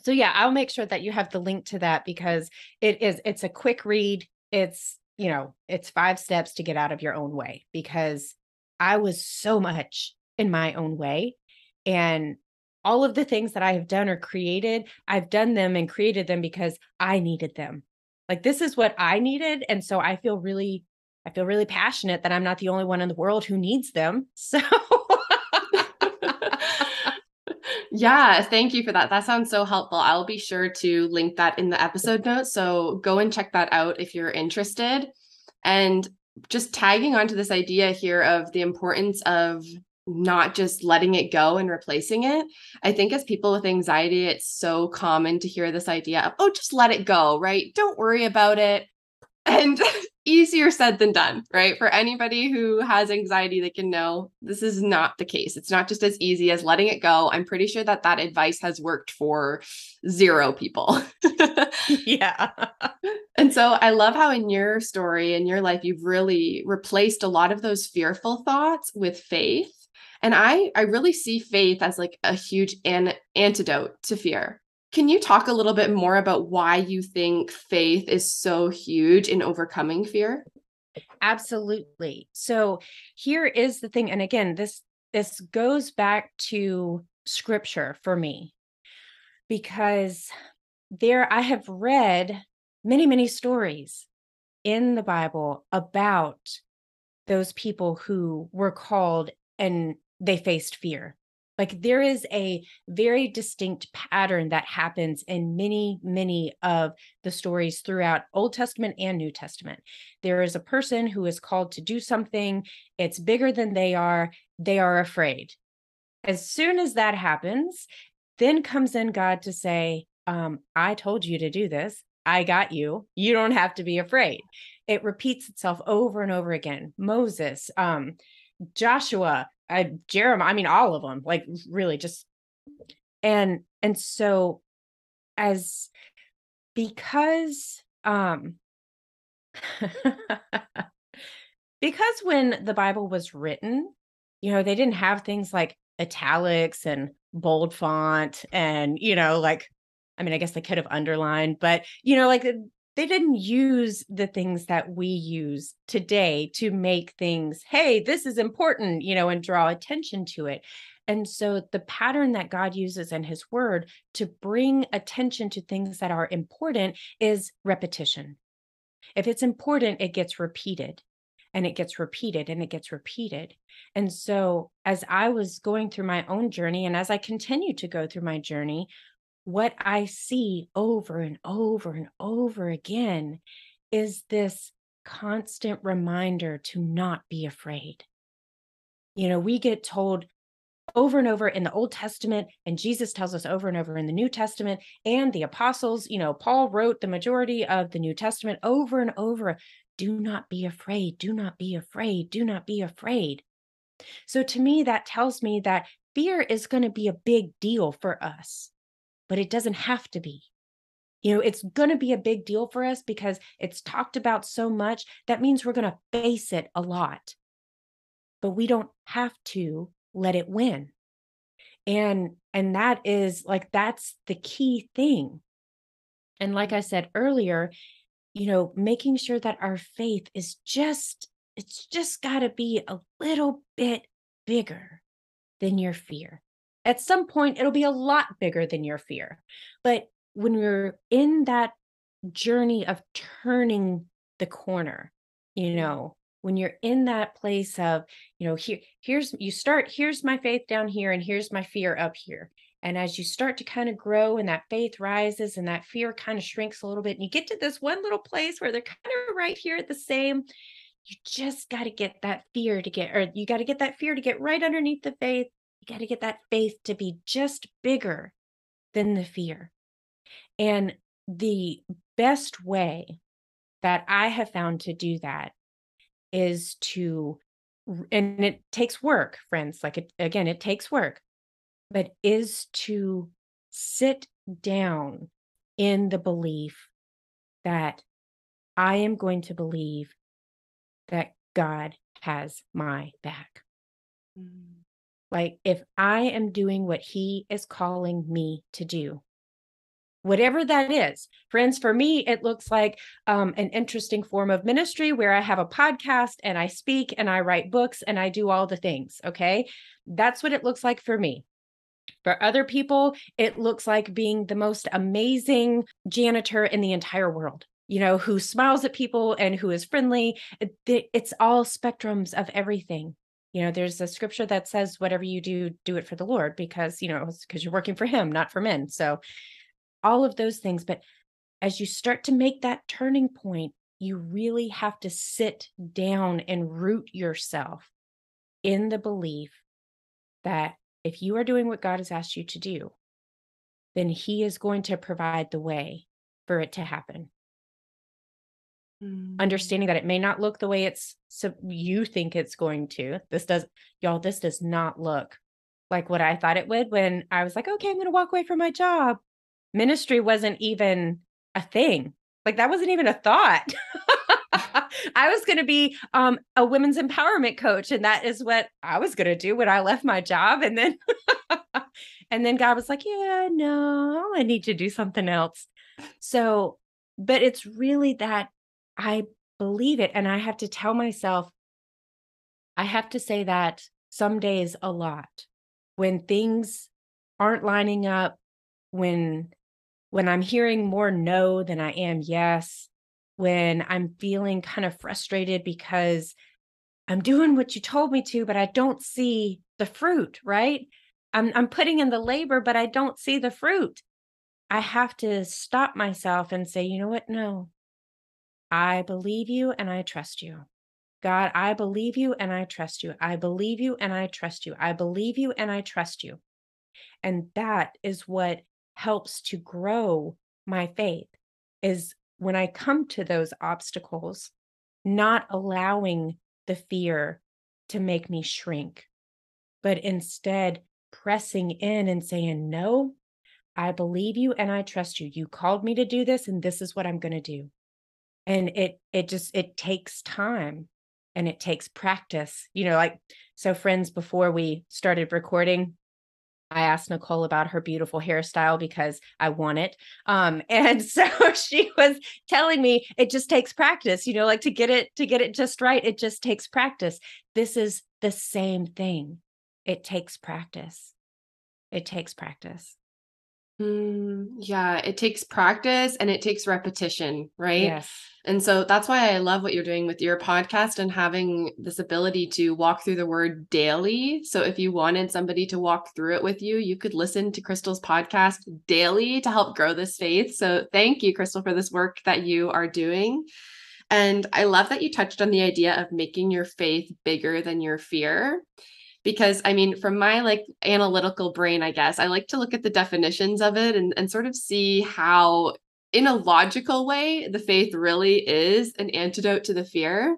Speaker 1: so yeah, I'll make sure that you have the link to that because it is it's a quick read. It's, you know, it's five steps to get out of your own way because I was so much in my own way and all of the things that I have done or created, I've done them and created them because I needed them. Like this is what I needed and so I feel really I feel really passionate that I'm not the only one in the world who needs them. So
Speaker 2: Yeah, thank you for that. That sounds so helpful. I'll be sure to link that in the episode notes. So go and check that out if you're interested. And just tagging onto this idea here of the importance of not just letting it go and replacing it. I think as people with anxiety, it's so common to hear this idea of, oh, just let it go, right? Don't worry about it. And easier said than done, right? For anybody who has anxiety, they can know this is not the case. It's not just as easy as letting it go. I'm pretty sure that that advice has worked for zero people.
Speaker 1: yeah.
Speaker 2: and so I love how in your story, in your life, you've really replaced a lot of those fearful thoughts with faith. And I, I really see faith as like a huge an- antidote to fear. Can you talk a little bit more about why you think faith is so huge in overcoming fear?
Speaker 1: Absolutely. So here is the thing and again this this goes back to scripture for me because there I have read many many stories in the Bible about those people who were called and they faced fear. Like there is a very distinct pattern that happens in many, many of the stories throughout Old Testament and New Testament. There is a person who is called to do something, it's bigger than they are, they are afraid. As soon as that happens, then comes in God to say, um, I told you to do this. I got you. You don't have to be afraid. It repeats itself over and over again. Moses, um, Joshua, uh, Jeremiah, I mean, all of them, like really just, and, and so as, because, um, because when the Bible was written, you know, they didn't have things like italics and bold font and, you know, like, I mean, I guess they could have underlined, but, you know, like they didn't use the things that we use today to make things, hey, this is important, you know, and draw attention to it. And so the pattern that God uses in his word to bring attention to things that are important is repetition. If it's important, it gets repeated and it gets repeated and it gets repeated. And so, as I was going through my own journey, and as I continue to go through my journey, what I see over and over and over again is this constant reminder to not be afraid. You know, we get told over and over in the Old Testament, and Jesus tells us over and over in the New Testament, and the apostles, you know, Paul wrote the majority of the New Testament over and over do not be afraid, do not be afraid, do not be afraid. So to me, that tells me that fear is going to be a big deal for us but it doesn't have to be. You know, it's going to be a big deal for us because it's talked about so much. That means we're going to face it a lot, but we don't have to let it win. And and that is like that's the key thing. And like I said earlier, you know, making sure that our faith is just it's just got to be a little bit bigger than your fear at some point it'll be a lot bigger than your fear. But when you're in that journey of turning the corner you know when you're in that place of you know here here's you start here's my faith down here and here's my fear up here. And as you start to kind of grow and that faith rises and that fear kind of shrinks a little bit and you get to this one little place where they're kind of right here at the same you just got to get that fear to get or you got to get that fear to get right underneath the faith got to get that faith to be just bigger than the fear. And the best way that I have found to do that is to, and it takes work, friends, like it, again, it takes work, but is to sit down in the belief that I am going to believe that God has my back. Mm. Like, if I am doing what he is calling me to do, whatever that is. Friends, for me, it looks like um, an interesting form of ministry where I have a podcast and I speak and I write books and I do all the things. Okay. That's what it looks like for me. For other people, it looks like being the most amazing janitor in the entire world, you know, who smiles at people and who is friendly. It's all spectrums of everything you know there's a scripture that says whatever you do do it for the lord because you know because you're working for him not for men so all of those things but as you start to make that turning point you really have to sit down and root yourself in the belief that if you are doing what God has asked you to do, then He is going to provide the way for it to happen. Mm. Understanding that it may not look the way it's so you think it's going to. This does y'all this does not look like what I thought it would when I was like, "Okay, I'm going to walk away from my job." Ministry wasn't even a thing. Like that wasn't even a thought. I was going to be um, a women's empowerment coach, and that is what I was going to do when I left my job. And then, and then God was like, "Yeah, no, I need to do something else." So, but it's really that I believe it. And I have to tell myself, I have to say that some days a lot when things aren't lining up, when when I'm hearing more no than I am yes, when I'm feeling kind of frustrated because I'm doing what you told me to, but I don't see the fruit, right? I'm I'm putting in the labor, but I don't see the fruit. I have to stop myself and say, you know what? No, I believe you and I trust you. God, I believe you and I trust you. I believe you and I trust you. I believe you and I trust you. And that is what helps to grow my faith is when I come to those obstacles, not allowing the fear to make me shrink, but instead pressing in and saying, No, I believe you and I trust you. You called me to do this, and this is what I'm going to do. And it, it just, it takes time and it takes practice. You know, like, so friends, before we started recording, I asked Nicole about her beautiful hairstyle because I want it. Um, and so she was telling me it just takes practice, you know, like to get it to get it just right, it just takes practice. This is the same thing. It takes practice. It takes practice.
Speaker 2: Mm, yeah, it takes practice and it takes repetition, right?
Speaker 1: Yes.
Speaker 2: And so that's why I love what you're doing with your podcast and having this ability to walk through the word daily. So if you wanted somebody to walk through it with you, you could listen to Crystal's podcast daily to help grow this faith. So thank you, Crystal, for this work that you are doing. And I love that you touched on the idea of making your faith bigger than your fear because I mean, from my like analytical brain, I guess, I like to look at the definitions of it and, and sort of see how, in a logical way, the faith really is an antidote to the fear.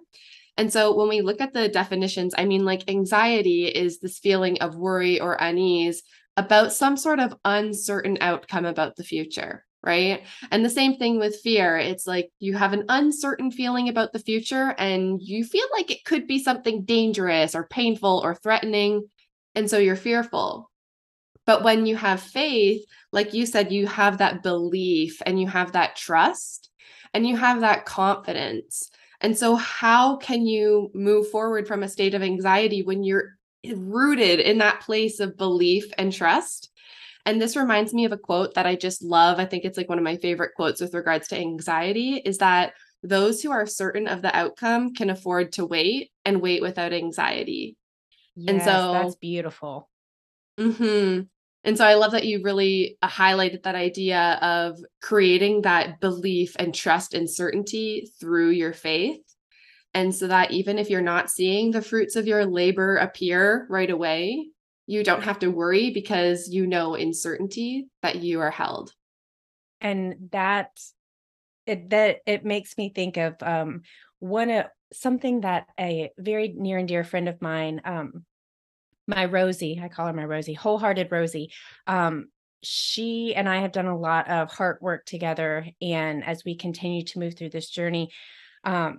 Speaker 2: And so when we look at the definitions, I mean, like anxiety is this feeling of worry or unease about some sort of uncertain outcome about the future right? And the same thing with fear. It's like you have an uncertain feeling about the future and you feel like it could be something dangerous or painful or threatening. And so you're fearful. But when you have faith, like you said, you have that belief and you have that trust and you have that confidence. And so, how can you move forward from a state of anxiety when you're rooted in that place of belief and trust? And this reminds me of a quote that I just love. I think it's like one of my favorite quotes with regards to anxiety is that those who are certain of the outcome can afford to wait and wait without anxiety.
Speaker 1: Yes, and so that's beautiful.
Speaker 2: Mm-hmm. And so I love that you really uh, highlighted that idea of creating that belief and trust and certainty through your faith. And so that even if you're not seeing the fruits of your labor appear right away, you don't have to worry because you know in certainty that you are held.
Speaker 1: And that it that it makes me think of um one of something that a very near and dear friend of mine um my rosie i call her my rosie wholehearted rosie um she and i have done a lot of heart work together and as we continue to move through this journey um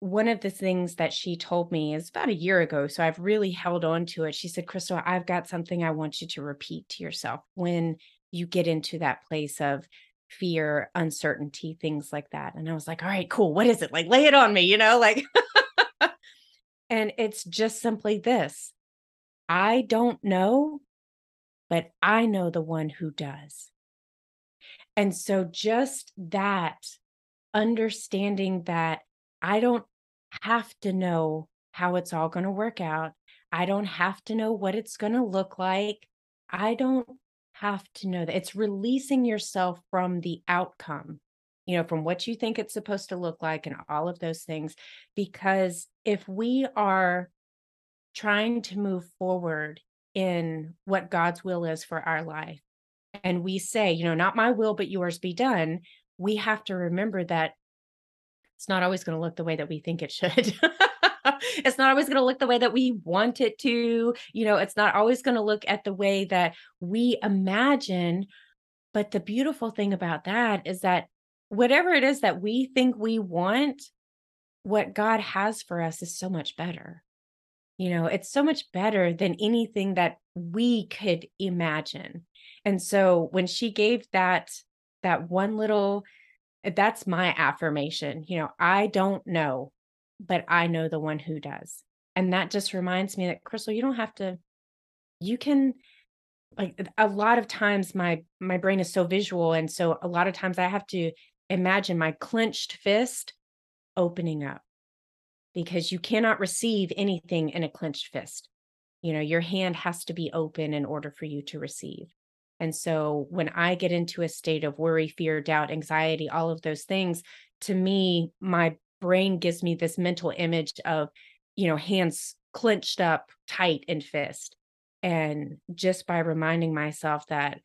Speaker 1: one of the things that she told me is about a year ago. So I've really held on to it. She said, Crystal, I've got something I want you to repeat to yourself when you get into that place of fear, uncertainty, things like that. And I was like, all right, cool. What is it? Like, lay it on me, you know, like, and it's just simply this I don't know, but I know the one who does. And so just that understanding that I don't have to know how it's all going to work out. I don't have to know what it's going to look like. I don't have to know that. It's releasing yourself from the outcome, you know, from what you think it's supposed to look like and all of those things. Because if we are trying to move forward in what God's will is for our life, and we say, you know, not my will, but yours be done, we have to remember that it's not always going to look the way that we think it should. it's not always going to look the way that we want it to. You know, it's not always going to look at the way that we imagine. But the beautiful thing about that is that whatever it is that we think we want, what God has for us is so much better. You know, it's so much better than anything that we could imagine. And so when she gave that that one little Eh, that's my affirmation. You know, I don't know, but I know the one who does. And that just reminds me that Crystal, you don't have to, you can like a lot of times my my brain is so visual and so a lot of times I have to imagine my clenched fist opening up because you cannot receive anything in a clenched fist. You know, your hand has to be open in order for you to receive. And so when I get into a state of worry, fear, doubt, anxiety, all of those things, to me, my brain gives me this mental image of, you know, hands clenched up tight and fist. And just by reminding myself that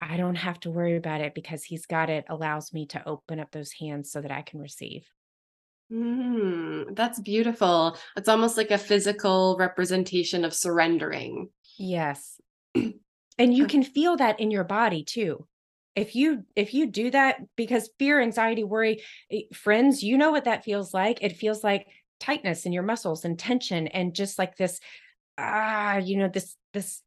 Speaker 1: I don't have to worry about it because he's got it allows me to open up those hands so that I can receive.
Speaker 2: Mm, that's beautiful. It's almost like a physical representation of surrendering.
Speaker 1: Yes. And you
Speaker 2: Uh,
Speaker 1: can feel that in your body too. If you if you do that because fear, anxiety, worry, eh, friends, you know what that feels like. It feels like tightness in your muscles and tension and just like this ah, you know, this this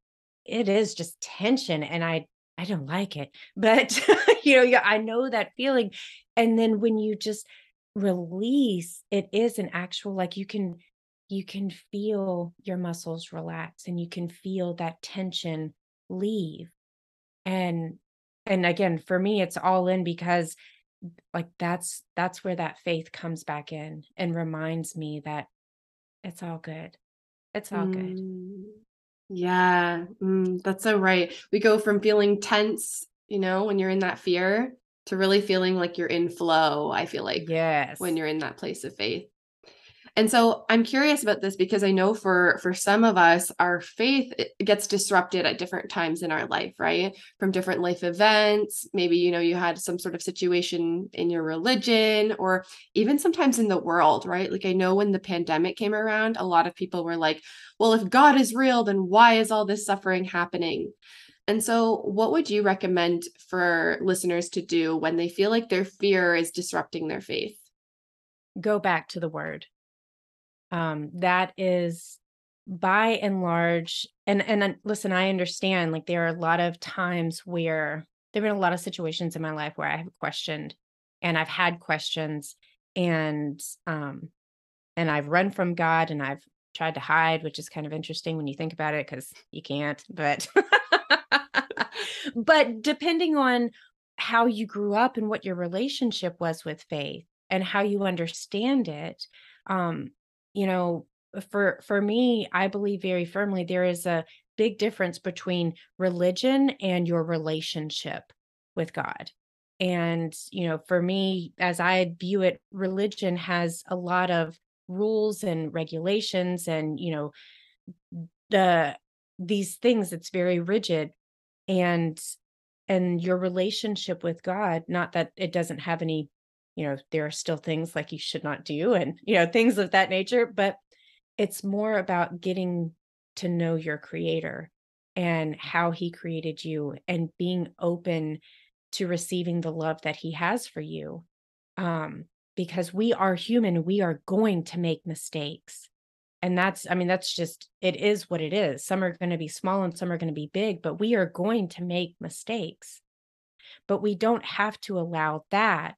Speaker 1: it is just tension and I I don't like it. But you know, yeah, I know that feeling. And then when you just release, it is an actual like you can you can feel your muscles relax and you can feel that tension leave. And and again, for me it's all in because like that's that's where that faith comes back in and reminds me that it's all good. It's all good.
Speaker 2: mm, yeah, mm, that's so right. We go from feeling tense, you know, when you're in that fear to really feeling like you're in flow, I feel like,
Speaker 1: Yes.
Speaker 2: when you're in that place of faith. And so I'm curious about this because I know for for some of us our faith gets disrupted at different times in our life, right? From different life events, maybe you know you had some sort of situation in your religion or even sometimes in the world, right? Like I know when the pandemic came around, a lot of people were like, well, if God is real, then why is all this suffering happening? And so what would you recommend for listeners to do when they feel like their fear is disrupting their faith?
Speaker 1: Go back to the word. Um that is by and large and and listen, I understand like there are a lot of times where there've been a lot of situations in my life where I have questioned and I've had questions and um and I've run from God and I've tried to hide, which is kind of interesting when you think about it because you can't. But but depending on how you grew up and what your relationship was with faith and how you understand it, um, you know, for for me, I believe very firmly there is a big difference between religion and your relationship with God. And, you know, for me, as I view it, religion has a lot of rules and regulations and, you know, the these things it's very rigid and and your relationship with God, not that it doesn't have any, you know, there are still things like you should not do and, you know, things of that nature, but it's more about getting to know your creator and how he created you and being open to receiving the love that he has for you. Um, because we are human, we are going to make mistakes. And that's, I mean, that's just, it is what it is. Some are going to be small and some are going to be big, but we are going to make mistakes. But we don't have to allow that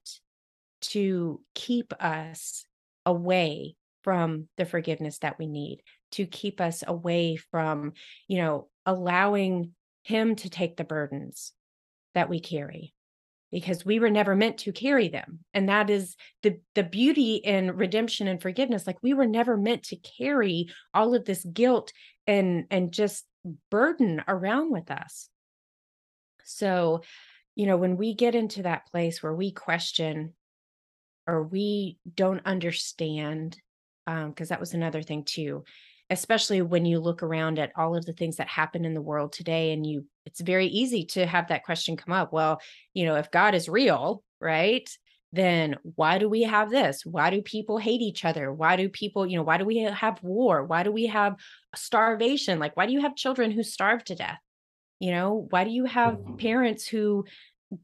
Speaker 1: to keep us away from the forgiveness that we need, to keep us away from, you know, allowing Him to take the burdens that we carry because we were never meant to carry them and that is the the beauty in redemption and forgiveness like we were never meant to carry all of this guilt and and just burden around with us. So you know when we get into that place where we question or we don't understand um because that was another thing too especially when you look around at all of the things that happen in the world today and you it's very easy to have that question come up well you know if god is real right then why do we have this? Why do people hate each other? Why do people you know why do we have war? Why do we have starvation? Like why do you have children who starve to death? You know why do you have
Speaker 3: Mhm.
Speaker 1: parents who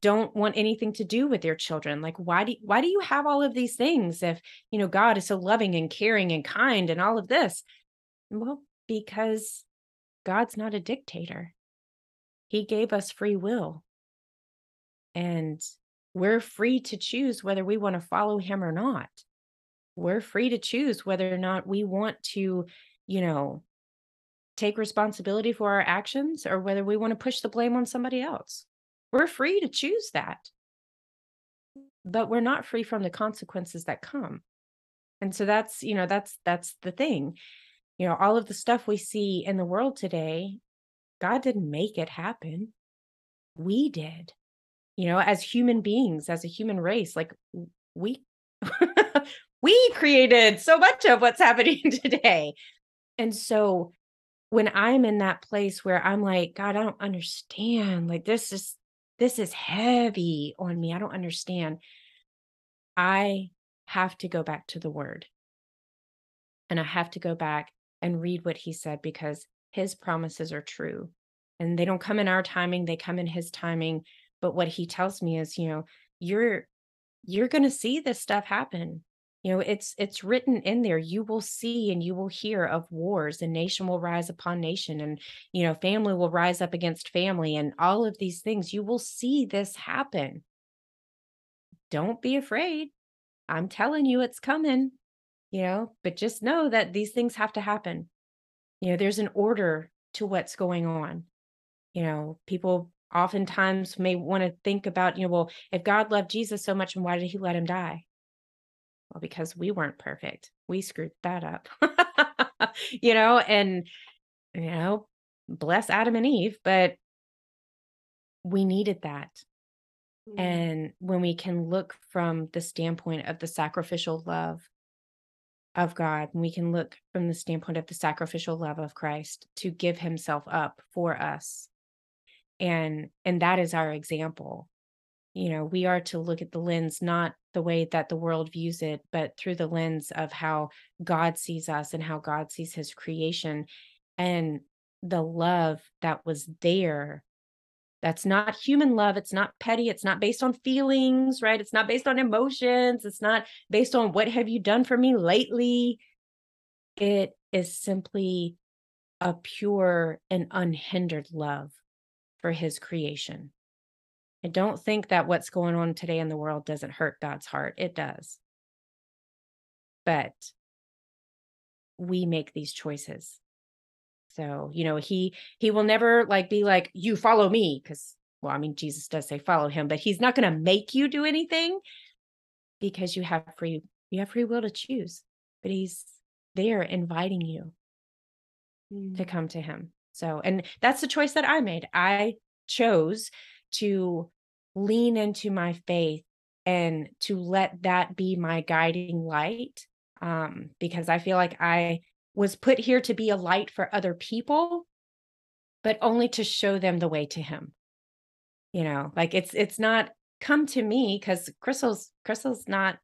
Speaker 1: don't want anything to do with their children like why do why do you have all of these things if you know god is so loving and caring and kind and all of this well because god's not a dictator he gave us free will and we're free to choose whether we want to follow him or not. We're free to choose whether or not we want to, you know, take responsibility for our actions or whether we want to push the blame on somebody else. We're free to choose that. But we're not free from the consequences that come. And so that's, you know, that's that's the thing. You know, all of the stuff we see in the world today, God didn't make it happen. We did. You know, as human beings, as a human race, like we we created so much of what's happening today. And so when I'm in that place where I'm like, God, I don't understand. Like this is this is heavy on me. I don't understand. I have to go back to the word. And I have to go back and read what he said because his promises are true. And they don't come in our timing, they come in his timing. But what he tells me is, you know, you're you're going to see this stuff happen you know it's it's written in there you will see and you will hear of wars and nation will rise upon nation and you know family will rise up against family and all of these things you will see this happen. Don't be afraid. I'm telling you it's coming you know but just know that these things have to happen. You know there's an order to what's going on. You know people oftentimes may want to think about you know well if god loved jesus so much and why did he let him die well, because we weren't perfect. We screwed that up. you know, and you know, bless Adam and Eve, but we needed that. Mm-hmm. And when we can look from the standpoint of the sacrificial love of God, we can look from the standpoint of the sacrificial love of Christ to give himself up for us. And and that is our example you know we are to look at the lens not the way that the world views it but through the lens of how god sees us and how god sees his creation. And the love that was there that's not human love it's not petty it's not based on feelings right? It's not based on emotions it's not based on what have you done for me lately? It is simply a pure and unhindered love for his creation I don't think that what's going on today in the world doesn't hurt God's heart. It does. But we make these choices. So, you know, he he will never like be like you follow me cuz well, I mean Jesus does say follow him, but he's not going to make you do anything because you have free you have free will to choose. But he's there inviting you mm. to come to him. So, and that's the choice that I made. I chose to lean into my faith and to let that be my guiding light um, because I feel like I was put here to be a light for other people, but only to show them the way to Him. You know, like it's it's not come to me because Crystal's Crystal's not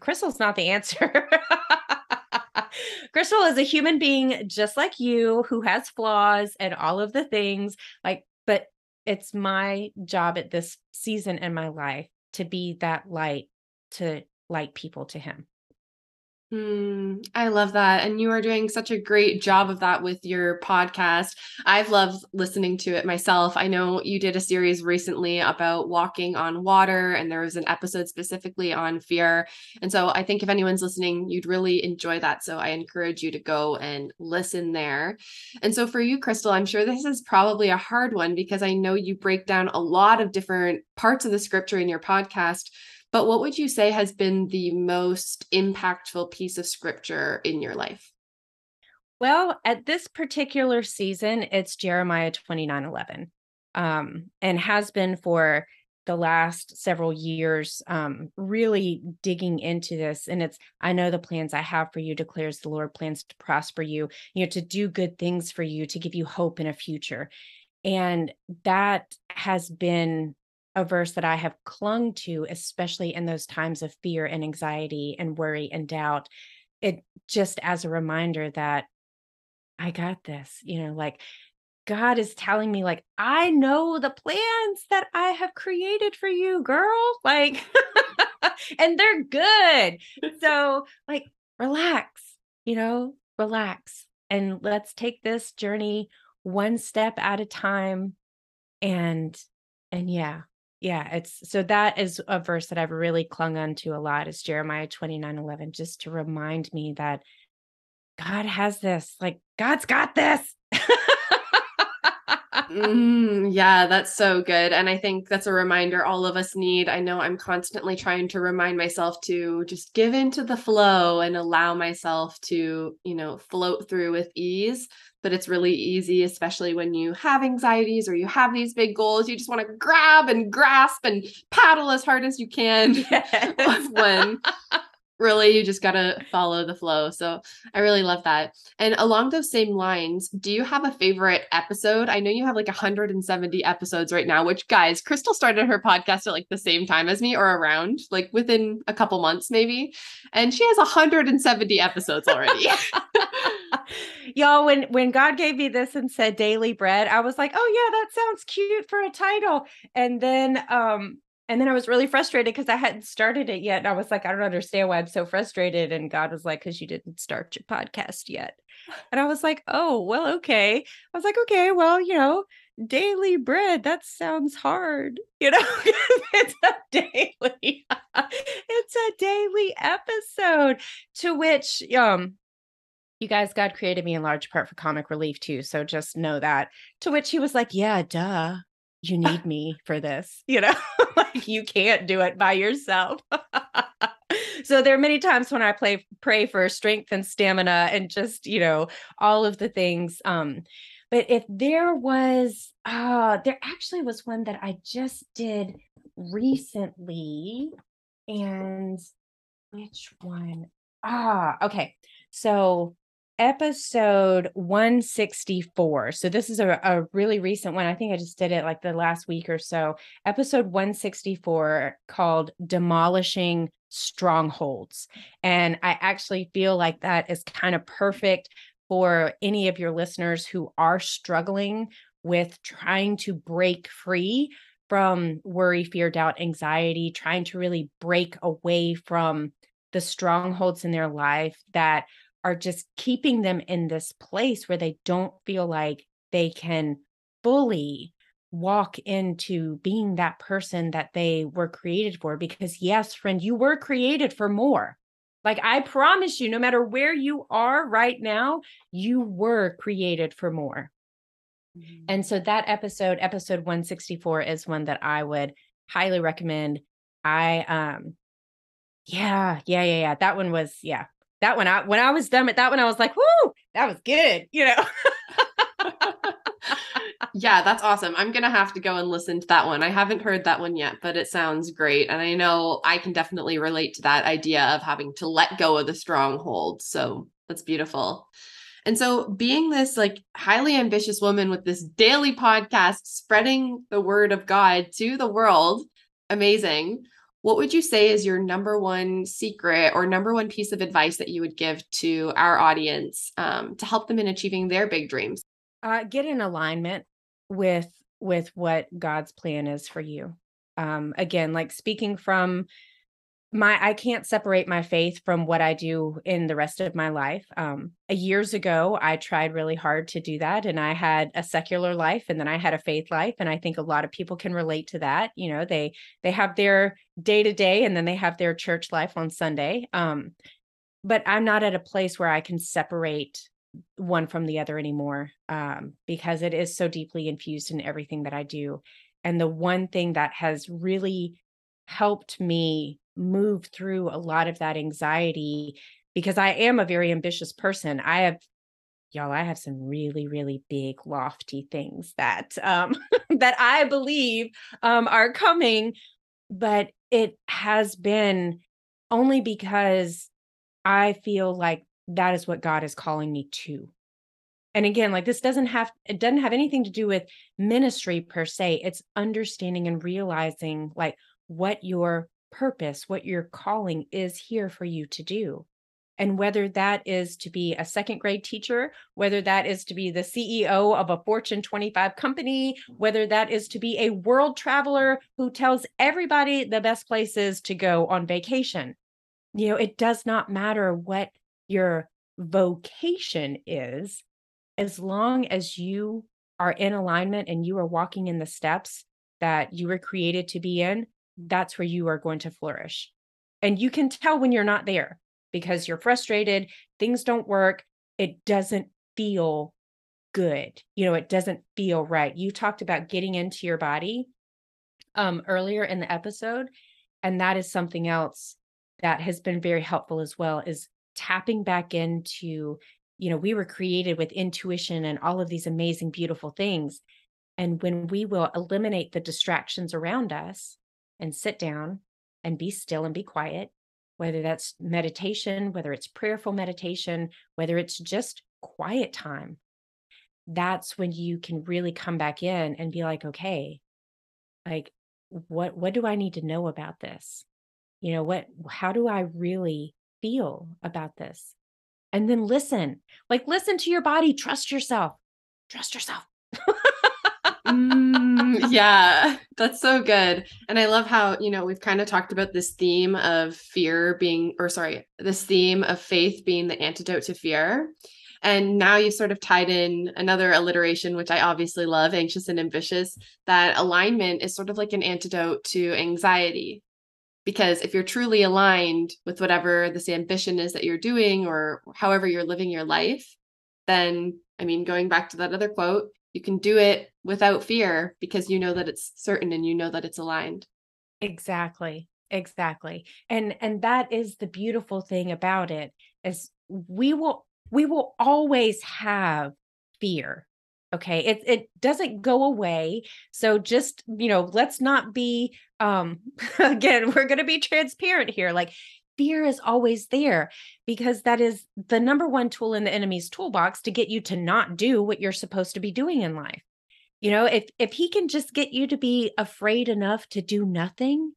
Speaker 1: Crystal's not the answer. Crystal is a human being just like you who has flaws and all of the things like it's my job at this season in my life to be that light to light people to him.
Speaker 2: Mm, I love that. And you are doing such a great job of that with your podcast. I've loved listening to it myself. I know you did a series recently about walking on water, and there was an episode specifically on fear. And so I think if anyone's listening, you'd really enjoy that. So I encourage you to go and listen there. And so for you, Crystal, I'm sure this is probably a hard one because I know you break down a lot of different parts of the scripture in your podcast. But what would you say has been the most impactful piece of scripture in your life?
Speaker 1: Well, at this particular season, it's Jeremiah 29 11, um, and has been for the last several years, um, really digging into this. And it's, I know the plans I have for you, declares the Lord, plans to prosper you, you know, to do good things for you, to give you hope in a future. And that has been a verse that I have clung to, especially in those times of fear and anxiety and worry and doubt. It just as a reminder that I got this, you know, like God is telling me, like, I know the plans that I have created for you, girl. Like, and they're good. So, like, relax, you know, relax. And let's take this journey one step at a time. And, and yeah, Yeah, it's so that is a verse that I've really clung on to a lot is Jeremiah 29 11, just to remind me that God has this, like, God's got this.
Speaker 2: Mm, yeah, that's so good. And I think that's a reminder all of us need. I know I'm constantly trying to remind myself to just give into the flow and allow myself to, you know, float through with ease. But it's really easy, especially when you have anxieties or you have these big goals. You just want to grab and grasp and paddle as hard as you can. Yes. when really you just got to follow the flow so i really love that and along those same lines do you have a favorite episode i know you have like 170 episodes right now which guys crystal started her podcast at like the same time as me or around like within a couple months maybe and she has 170 episodes already
Speaker 1: y'all when when god gave me this and said daily bread i was like oh yeah that sounds cute for a title and then um and then I was really frustrated because I hadn't started it yet. And I was like, I don't understand why I'm so frustrated. And God was like, because you didn't start your podcast yet. And I was like, oh, well, okay. I was like, okay, well, you know, daily bread, that sounds hard. You know, it's a daily, it's a daily episode to which um you guys, God created me in large part for comic relief too. So just know that. To which he was like, Yeah, duh you need me for this, you know, like you can't do it by yourself. so there are many times when I play pray for strength and stamina and just, you know, all of the things. Um, but if there was uh there actually was one that I just did recently, and which one? Ah, okay. So episode 164. So this is a, a, really recent one. I think I just did it like the last week or so. Episode 164 called Demolishing Strongholds. And I actually feel like that is kind of perfect for any of your listeners who are struggling with trying to break free from worry, fear, doubt, anxiety, trying to really break away from the strongholds in their life that are just keeping them in this place where they don't feel like they can fully walk into being that person that they were created for. Because, yes, friend, you were created for more. Like, I promise you, no matter where you are right now, you were created for more. Mm-hmm. And so, that episode, episode 164, is one that I would highly recommend. I, um, yeah, yeah, yeah, yeah. That one was, yeah, that one when I was done with that one, I was like, whoo, that was good, you know.
Speaker 2: yeah, that's awesome. I'm gonna have to go and listen to that one. I haven't heard that one yet, but it sounds great. And I know I can definitely relate to that idea of having to let go of the stronghold. So that's beautiful. And so being this like highly ambitious woman with this daily podcast spreading the word of God to the world, amazing what would you say is your number one secret or number one piece of advice that you would give to our audience um, to help them in achieving their big dreams?
Speaker 1: Uh, get in alignment with with what god's plan is for you. Um, again like speaking from my I can't separate my faith from what I do in the rest of my life. Um, years ago, I tried really hard to do that, and I had a secular life, and then I had a faith life, and I think a lot of people can relate to that. You know, they they have their day to day, and then they have their church life on Sunday. Um, but I'm not at a place where I can separate one from the other anymore um, because it is so deeply infused in everything that I do. And the one thing that has really helped me move through a lot of that anxiety because I am a very ambitious person. I have y'all I have some really really big lofty things that um that I believe um are coming but it has been only because I feel like that is what God is calling me to. And again, like this doesn't have it doesn't have anything to do with ministry per se. It's understanding and realizing like what your purpose, what your calling is here for you to do. And whether that is to be a second grade teacher, whether that is to be the CEO of a Fortune 25 company, whether that is to be a world traveler who tells everybody the best places to go on vacation. You know, it does not matter what your vocation is, as long as you are in alignment and you are walking in the steps that you were created to be in, that's where you are going to flourish. And you can tell when you're not there because you're frustrated, things don't work, it doesn't feel good. You know, it doesn't feel right. You talked about getting into your body um earlier in the episode and that is something else that has been very helpful as well is tapping back into you know we were created with intuition and all of these amazing beautiful things and when we will eliminate the distractions around us and sit down and be still and be quiet whether that's meditation whether it's prayerful meditation whether it's just quiet time that's when you can really come back in and be like okay like what what do i need to know about this? You know what how do i really feel about this? And then listen like listen to your body trust yourself trust yourself
Speaker 2: mm, yeah that's so good and i love how you know we've kind of talked about this theme of fear being or sorry this theme of faith being the antidote to fear and now you've sort of tied in another alliteration, which I obviously love, anxious and ambitious, that alignment is sort of like an antidote to anxiety. Because if you're truly aligned with whatever this ambition is that you're doing or however you're living your life, then, I mean, going back to that other quote, you can do it without fear because you know that it's certain and you know that it's aligned.
Speaker 1: Exactly. Exactly. And and that is the beautiful thing about it is we will we will always have fear okay it it doesn't go away so just you know let's not be um again we're going to be transparent here like fear is always there because that is the number one tool in the enemy's toolbox to get you to not do what you're supposed to be doing in life. You know if if he can just get you to be afraid enough to do nothing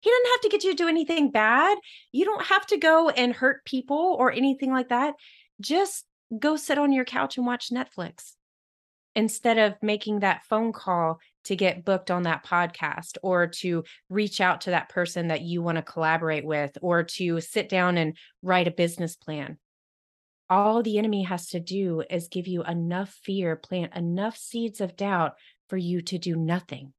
Speaker 1: he doesn't have to get you to do anything bad. You don't have to go and hurt people or anything like that. Just go sit on your couch and watch Netflix instead of making that phone call to get booked on that podcast or to reach out to that person that you want to collaborate with or to sit down and write a business plan. All the enemy has to do is give you enough fear, plant enough seeds of doubt for you to do nothing.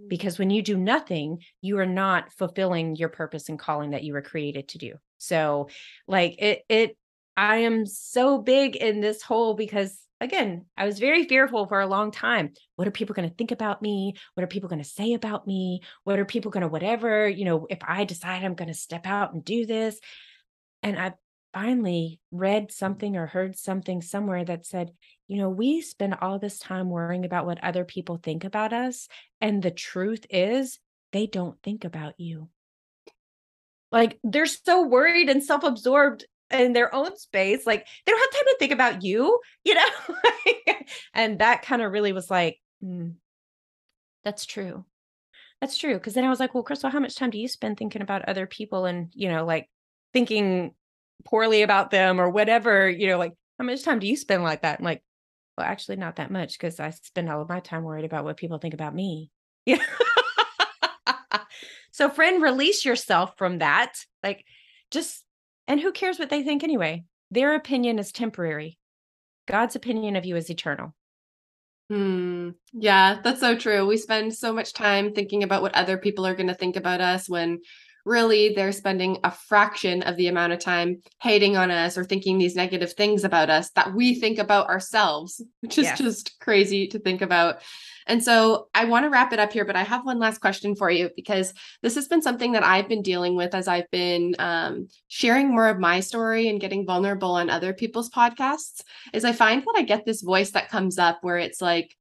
Speaker 1: Mm. Because when you do nothing, you are not fulfilling your purpose and calling that you were created to do. So, like it, it I am so big in this hole because again, I was very fearful for a long time. What are people going to think about me? What are people going to say about me? What are people going to whatever, you know, if I decide I'm going to step out and do this? And I finally read something or heard something somewhere that said, you know, we spend all this time worrying about what other people think about us. And the truth is, they don't think about you. Like they're so worried and self absorbed in their own space like they don't have time to think about you you know? And that kind of really was like mm, that's true. That's true because then i was like well crystal how much time do you spend thinking about other people and you know like thinking poorly about them or whatever you know like how much time do you spend like that? I'm like well actually not that much because i spend all of my time worried about what people think about me. Yeah so friend release yourself from that. Like just and who cares what they think anyway? Their opinion is temporary. God's opinion of you is eternal.
Speaker 2: Hmm. Yeah, that's so true. We spend so much time thinking about what other people are going to think about us when really they're spending a fraction of the amount of time hating on us or thinking these negative things about us that we think about ourselves, which is just crazy to think about. And so I want to wrap it up here, but I have one last question for you because this has been something that I've been dealing with as I've been um, sharing more of my story and getting vulnerable on other people's podcasts. Is I find that I get this voice that comes up where it's like,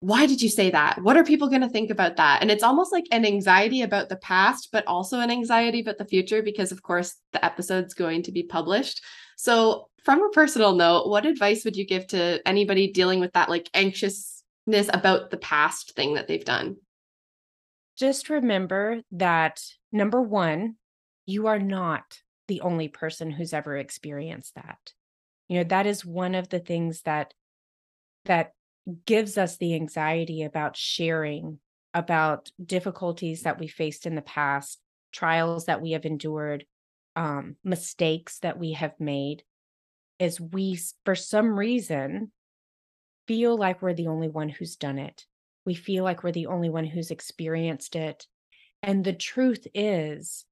Speaker 2: why did you say that? What are people going to think about that? And it's almost like an anxiety about the past, but also an anxiety about the future because, of course, the episode's going to be published. So, from a personal note, what advice would you give to anybody dealing with that like anxiousness about the past thing that they've done?
Speaker 1: Just remember that number one, you are not the only person who's ever experienced that. You know, that is one of the things that that gives us the anxiety about sharing about difficulties that we faced in the past, trials that we have endured, um, mistakes that we have made, is we, for some reason, feel like we're the only one who's done it. We feel like we're the only one who's experienced it. And the truth is,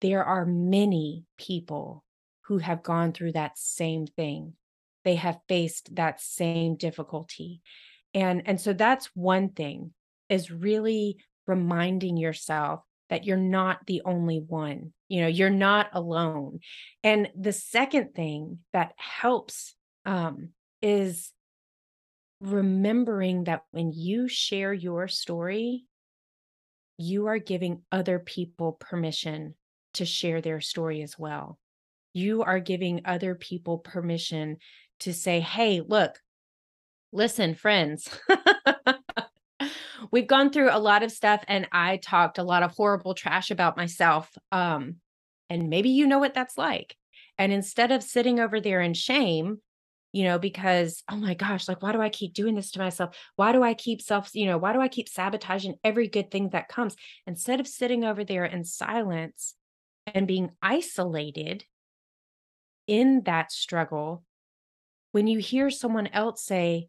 Speaker 1: there are many people who have gone through that same thing. They have faced that same difficulty. And and so that's one thing is really reminding yourself that you're not the only one. You know, you're not alone. And the second thing that helps um, is remembering that when you share your story, you are giving other people permission to share their story as well. You are giving other people permission to say, hey, look, listen, friends, we've gone through a lot of stuff and I talked a lot of horrible trash about myself. Um, and maybe you know what that's like. And instead of sitting over there in shame, you know, because, oh my gosh, like, why do I keep doing this to myself? Why do I keep self, you know, why do I keep sabotaging every good thing that comes? Instead of sitting over there in silence and being isolated in that struggle, when you hear someone else say,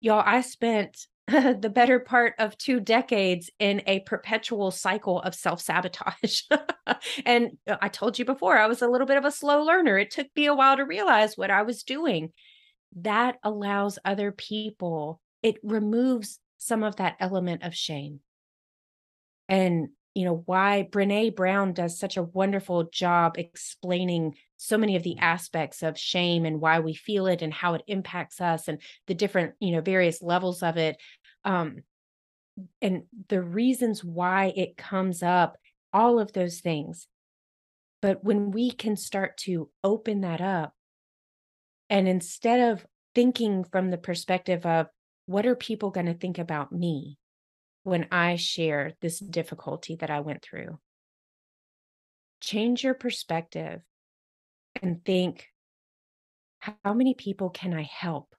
Speaker 1: y'all, I spent the better part of two decades in a perpetual cycle of self sabotage. and uh, I told you before, I was a little bit of a slow learner. It took me a while to realize what I was doing. That allows other people, it removes some of that element of shame. And you know why Brené Brown does such a wonderful job explaining so many of the aspects of shame and why we feel it and how it impacts us and the different you know various levels of it um and the reasons why it comes up all of those things but when we can start to open that up and instead of thinking from the perspective of what are people going to think about me when I share this difficulty that I went through. Change your perspective and think how many people can I help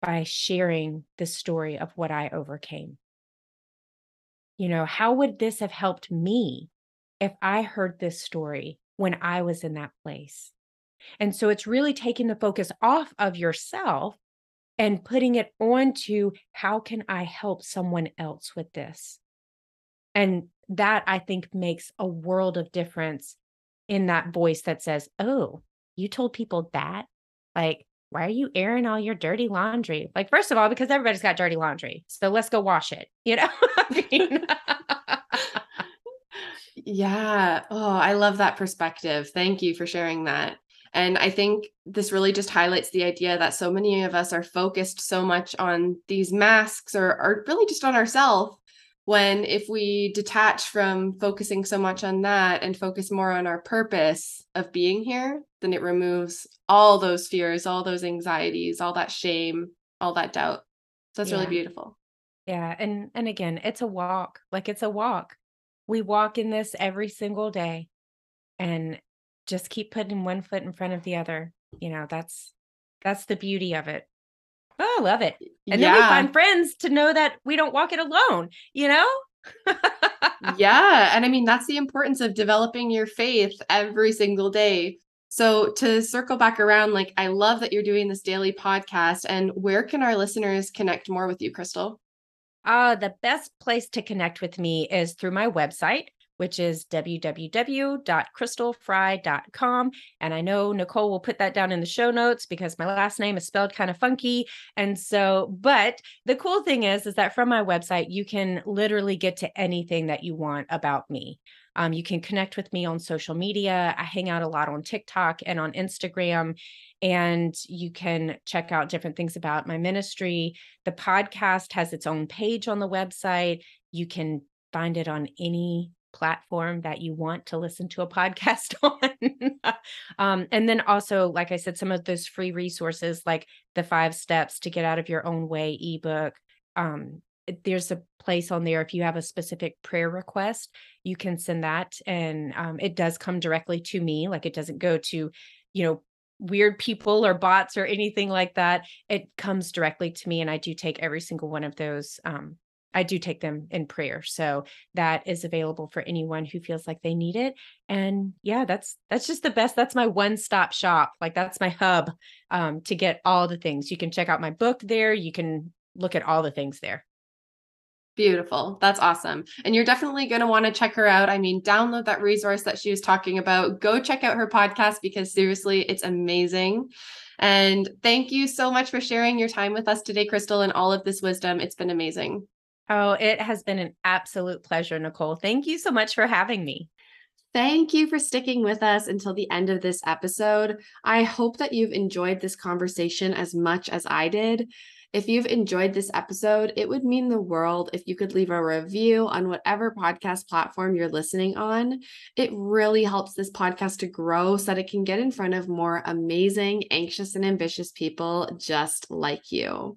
Speaker 1: by sharing the story of what I overcame? You know, how would this have helped me if I heard this story when I was in that place? And so it's really taking the focus off of yourself and putting it onto how can I help someone else with this? And that I think makes a world of difference in that voice that says, Oh, you told people that? Like, why are you airing all your dirty laundry? Like, first of all, because everybody's got dirty laundry. So let's go wash it, you know?
Speaker 2: yeah. Oh, I love that perspective. Thank you for sharing that. And I think this really just highlights the idea that so many of us are focused so much on these masks or, or really just on ourselves. When if we detach from focusing so much on that and focus more on our purpose of being here, then it removes all those fears, all those anxieties, all that shame, all that doubt. So that's yeah. really beautiful.
Speaker 1: Yeah. And and again, it's a walk. Like it's a walk. We walk in this every single day. And just keep putting one foot in front of the other. You know, that's that's the beauty of it. Oh, love it. And yeah. then we find friends to know that we don't walk it alone, you know?
Speaker 2: yeah. And I mean, that's the importance of developing your faith every single day. So, to circle back around, like, I love that you're doing this daily podcast. And where can our listeners connect more with you, Crystal?
Speaker 1: Uh, the best place to connect with me is through my website, which is www.crystalfreie.com. And I know Nicole will put that down in the show notes because my last name is spelled kind of funky. And so, but the cool thing is, is that from my website, you can literally get to anything that you want about me. Um, you can connect with me on social media. I hang out a lot on TikTok and on Instagram, and you can check out different things about my ministry. The podcast has its own page on the website. You can find it on any platform that you want to listen to a podcast on. um, and then also, like I said, some of those free resources like the five steps to get out of your own way ebook. Um, there's a place on there if you have a specific prayer request, you can send that. And um, it does come directly to me, like it doesn't go to, you know, weird people or bots or anything like that. It comes directly to me, and I do take every single one of those um, I do take them in prayer. So that is available for anyone who feels like they need it. And yeah, that's that's just the best. That's my one-stop shop. Like that's my hub um, to get all the things. You can check out my book there. You can look at all the things there.
Speaker 2: Beautiful. That's awesome. And you're definitely going to want to check her out. I mean, download that resource that she was talking about. Go check out her podcast because seriously, it's amazing. And thank you so much for sharing your time with us today, Crystal, and all of this wisdom. It's been amazing.
Speaker 1: Oh, it has been an absolute pleasure, Nicole. Thank you so much for having me.
Speaker 2: Thank you for sticking with us until the end of this episode. I hope that you've enjoyed this conversation as much as I did. If you've enjoyed this episode, it would mean the world if you could leave a review on whatever podcast platform you're listening on. It really helps this podcast to grow so that it can get in front of more amazing, anxious, and ambitious people just like you.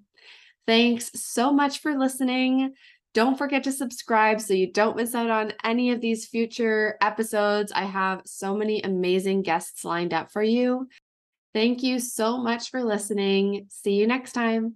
Speaker 2: Thanks so much for listening. Don't forget to subscribe so you don't miss out on any of these future episodes. I have so many amazing guests lined up for you. Thank you so much for listening. See you next time.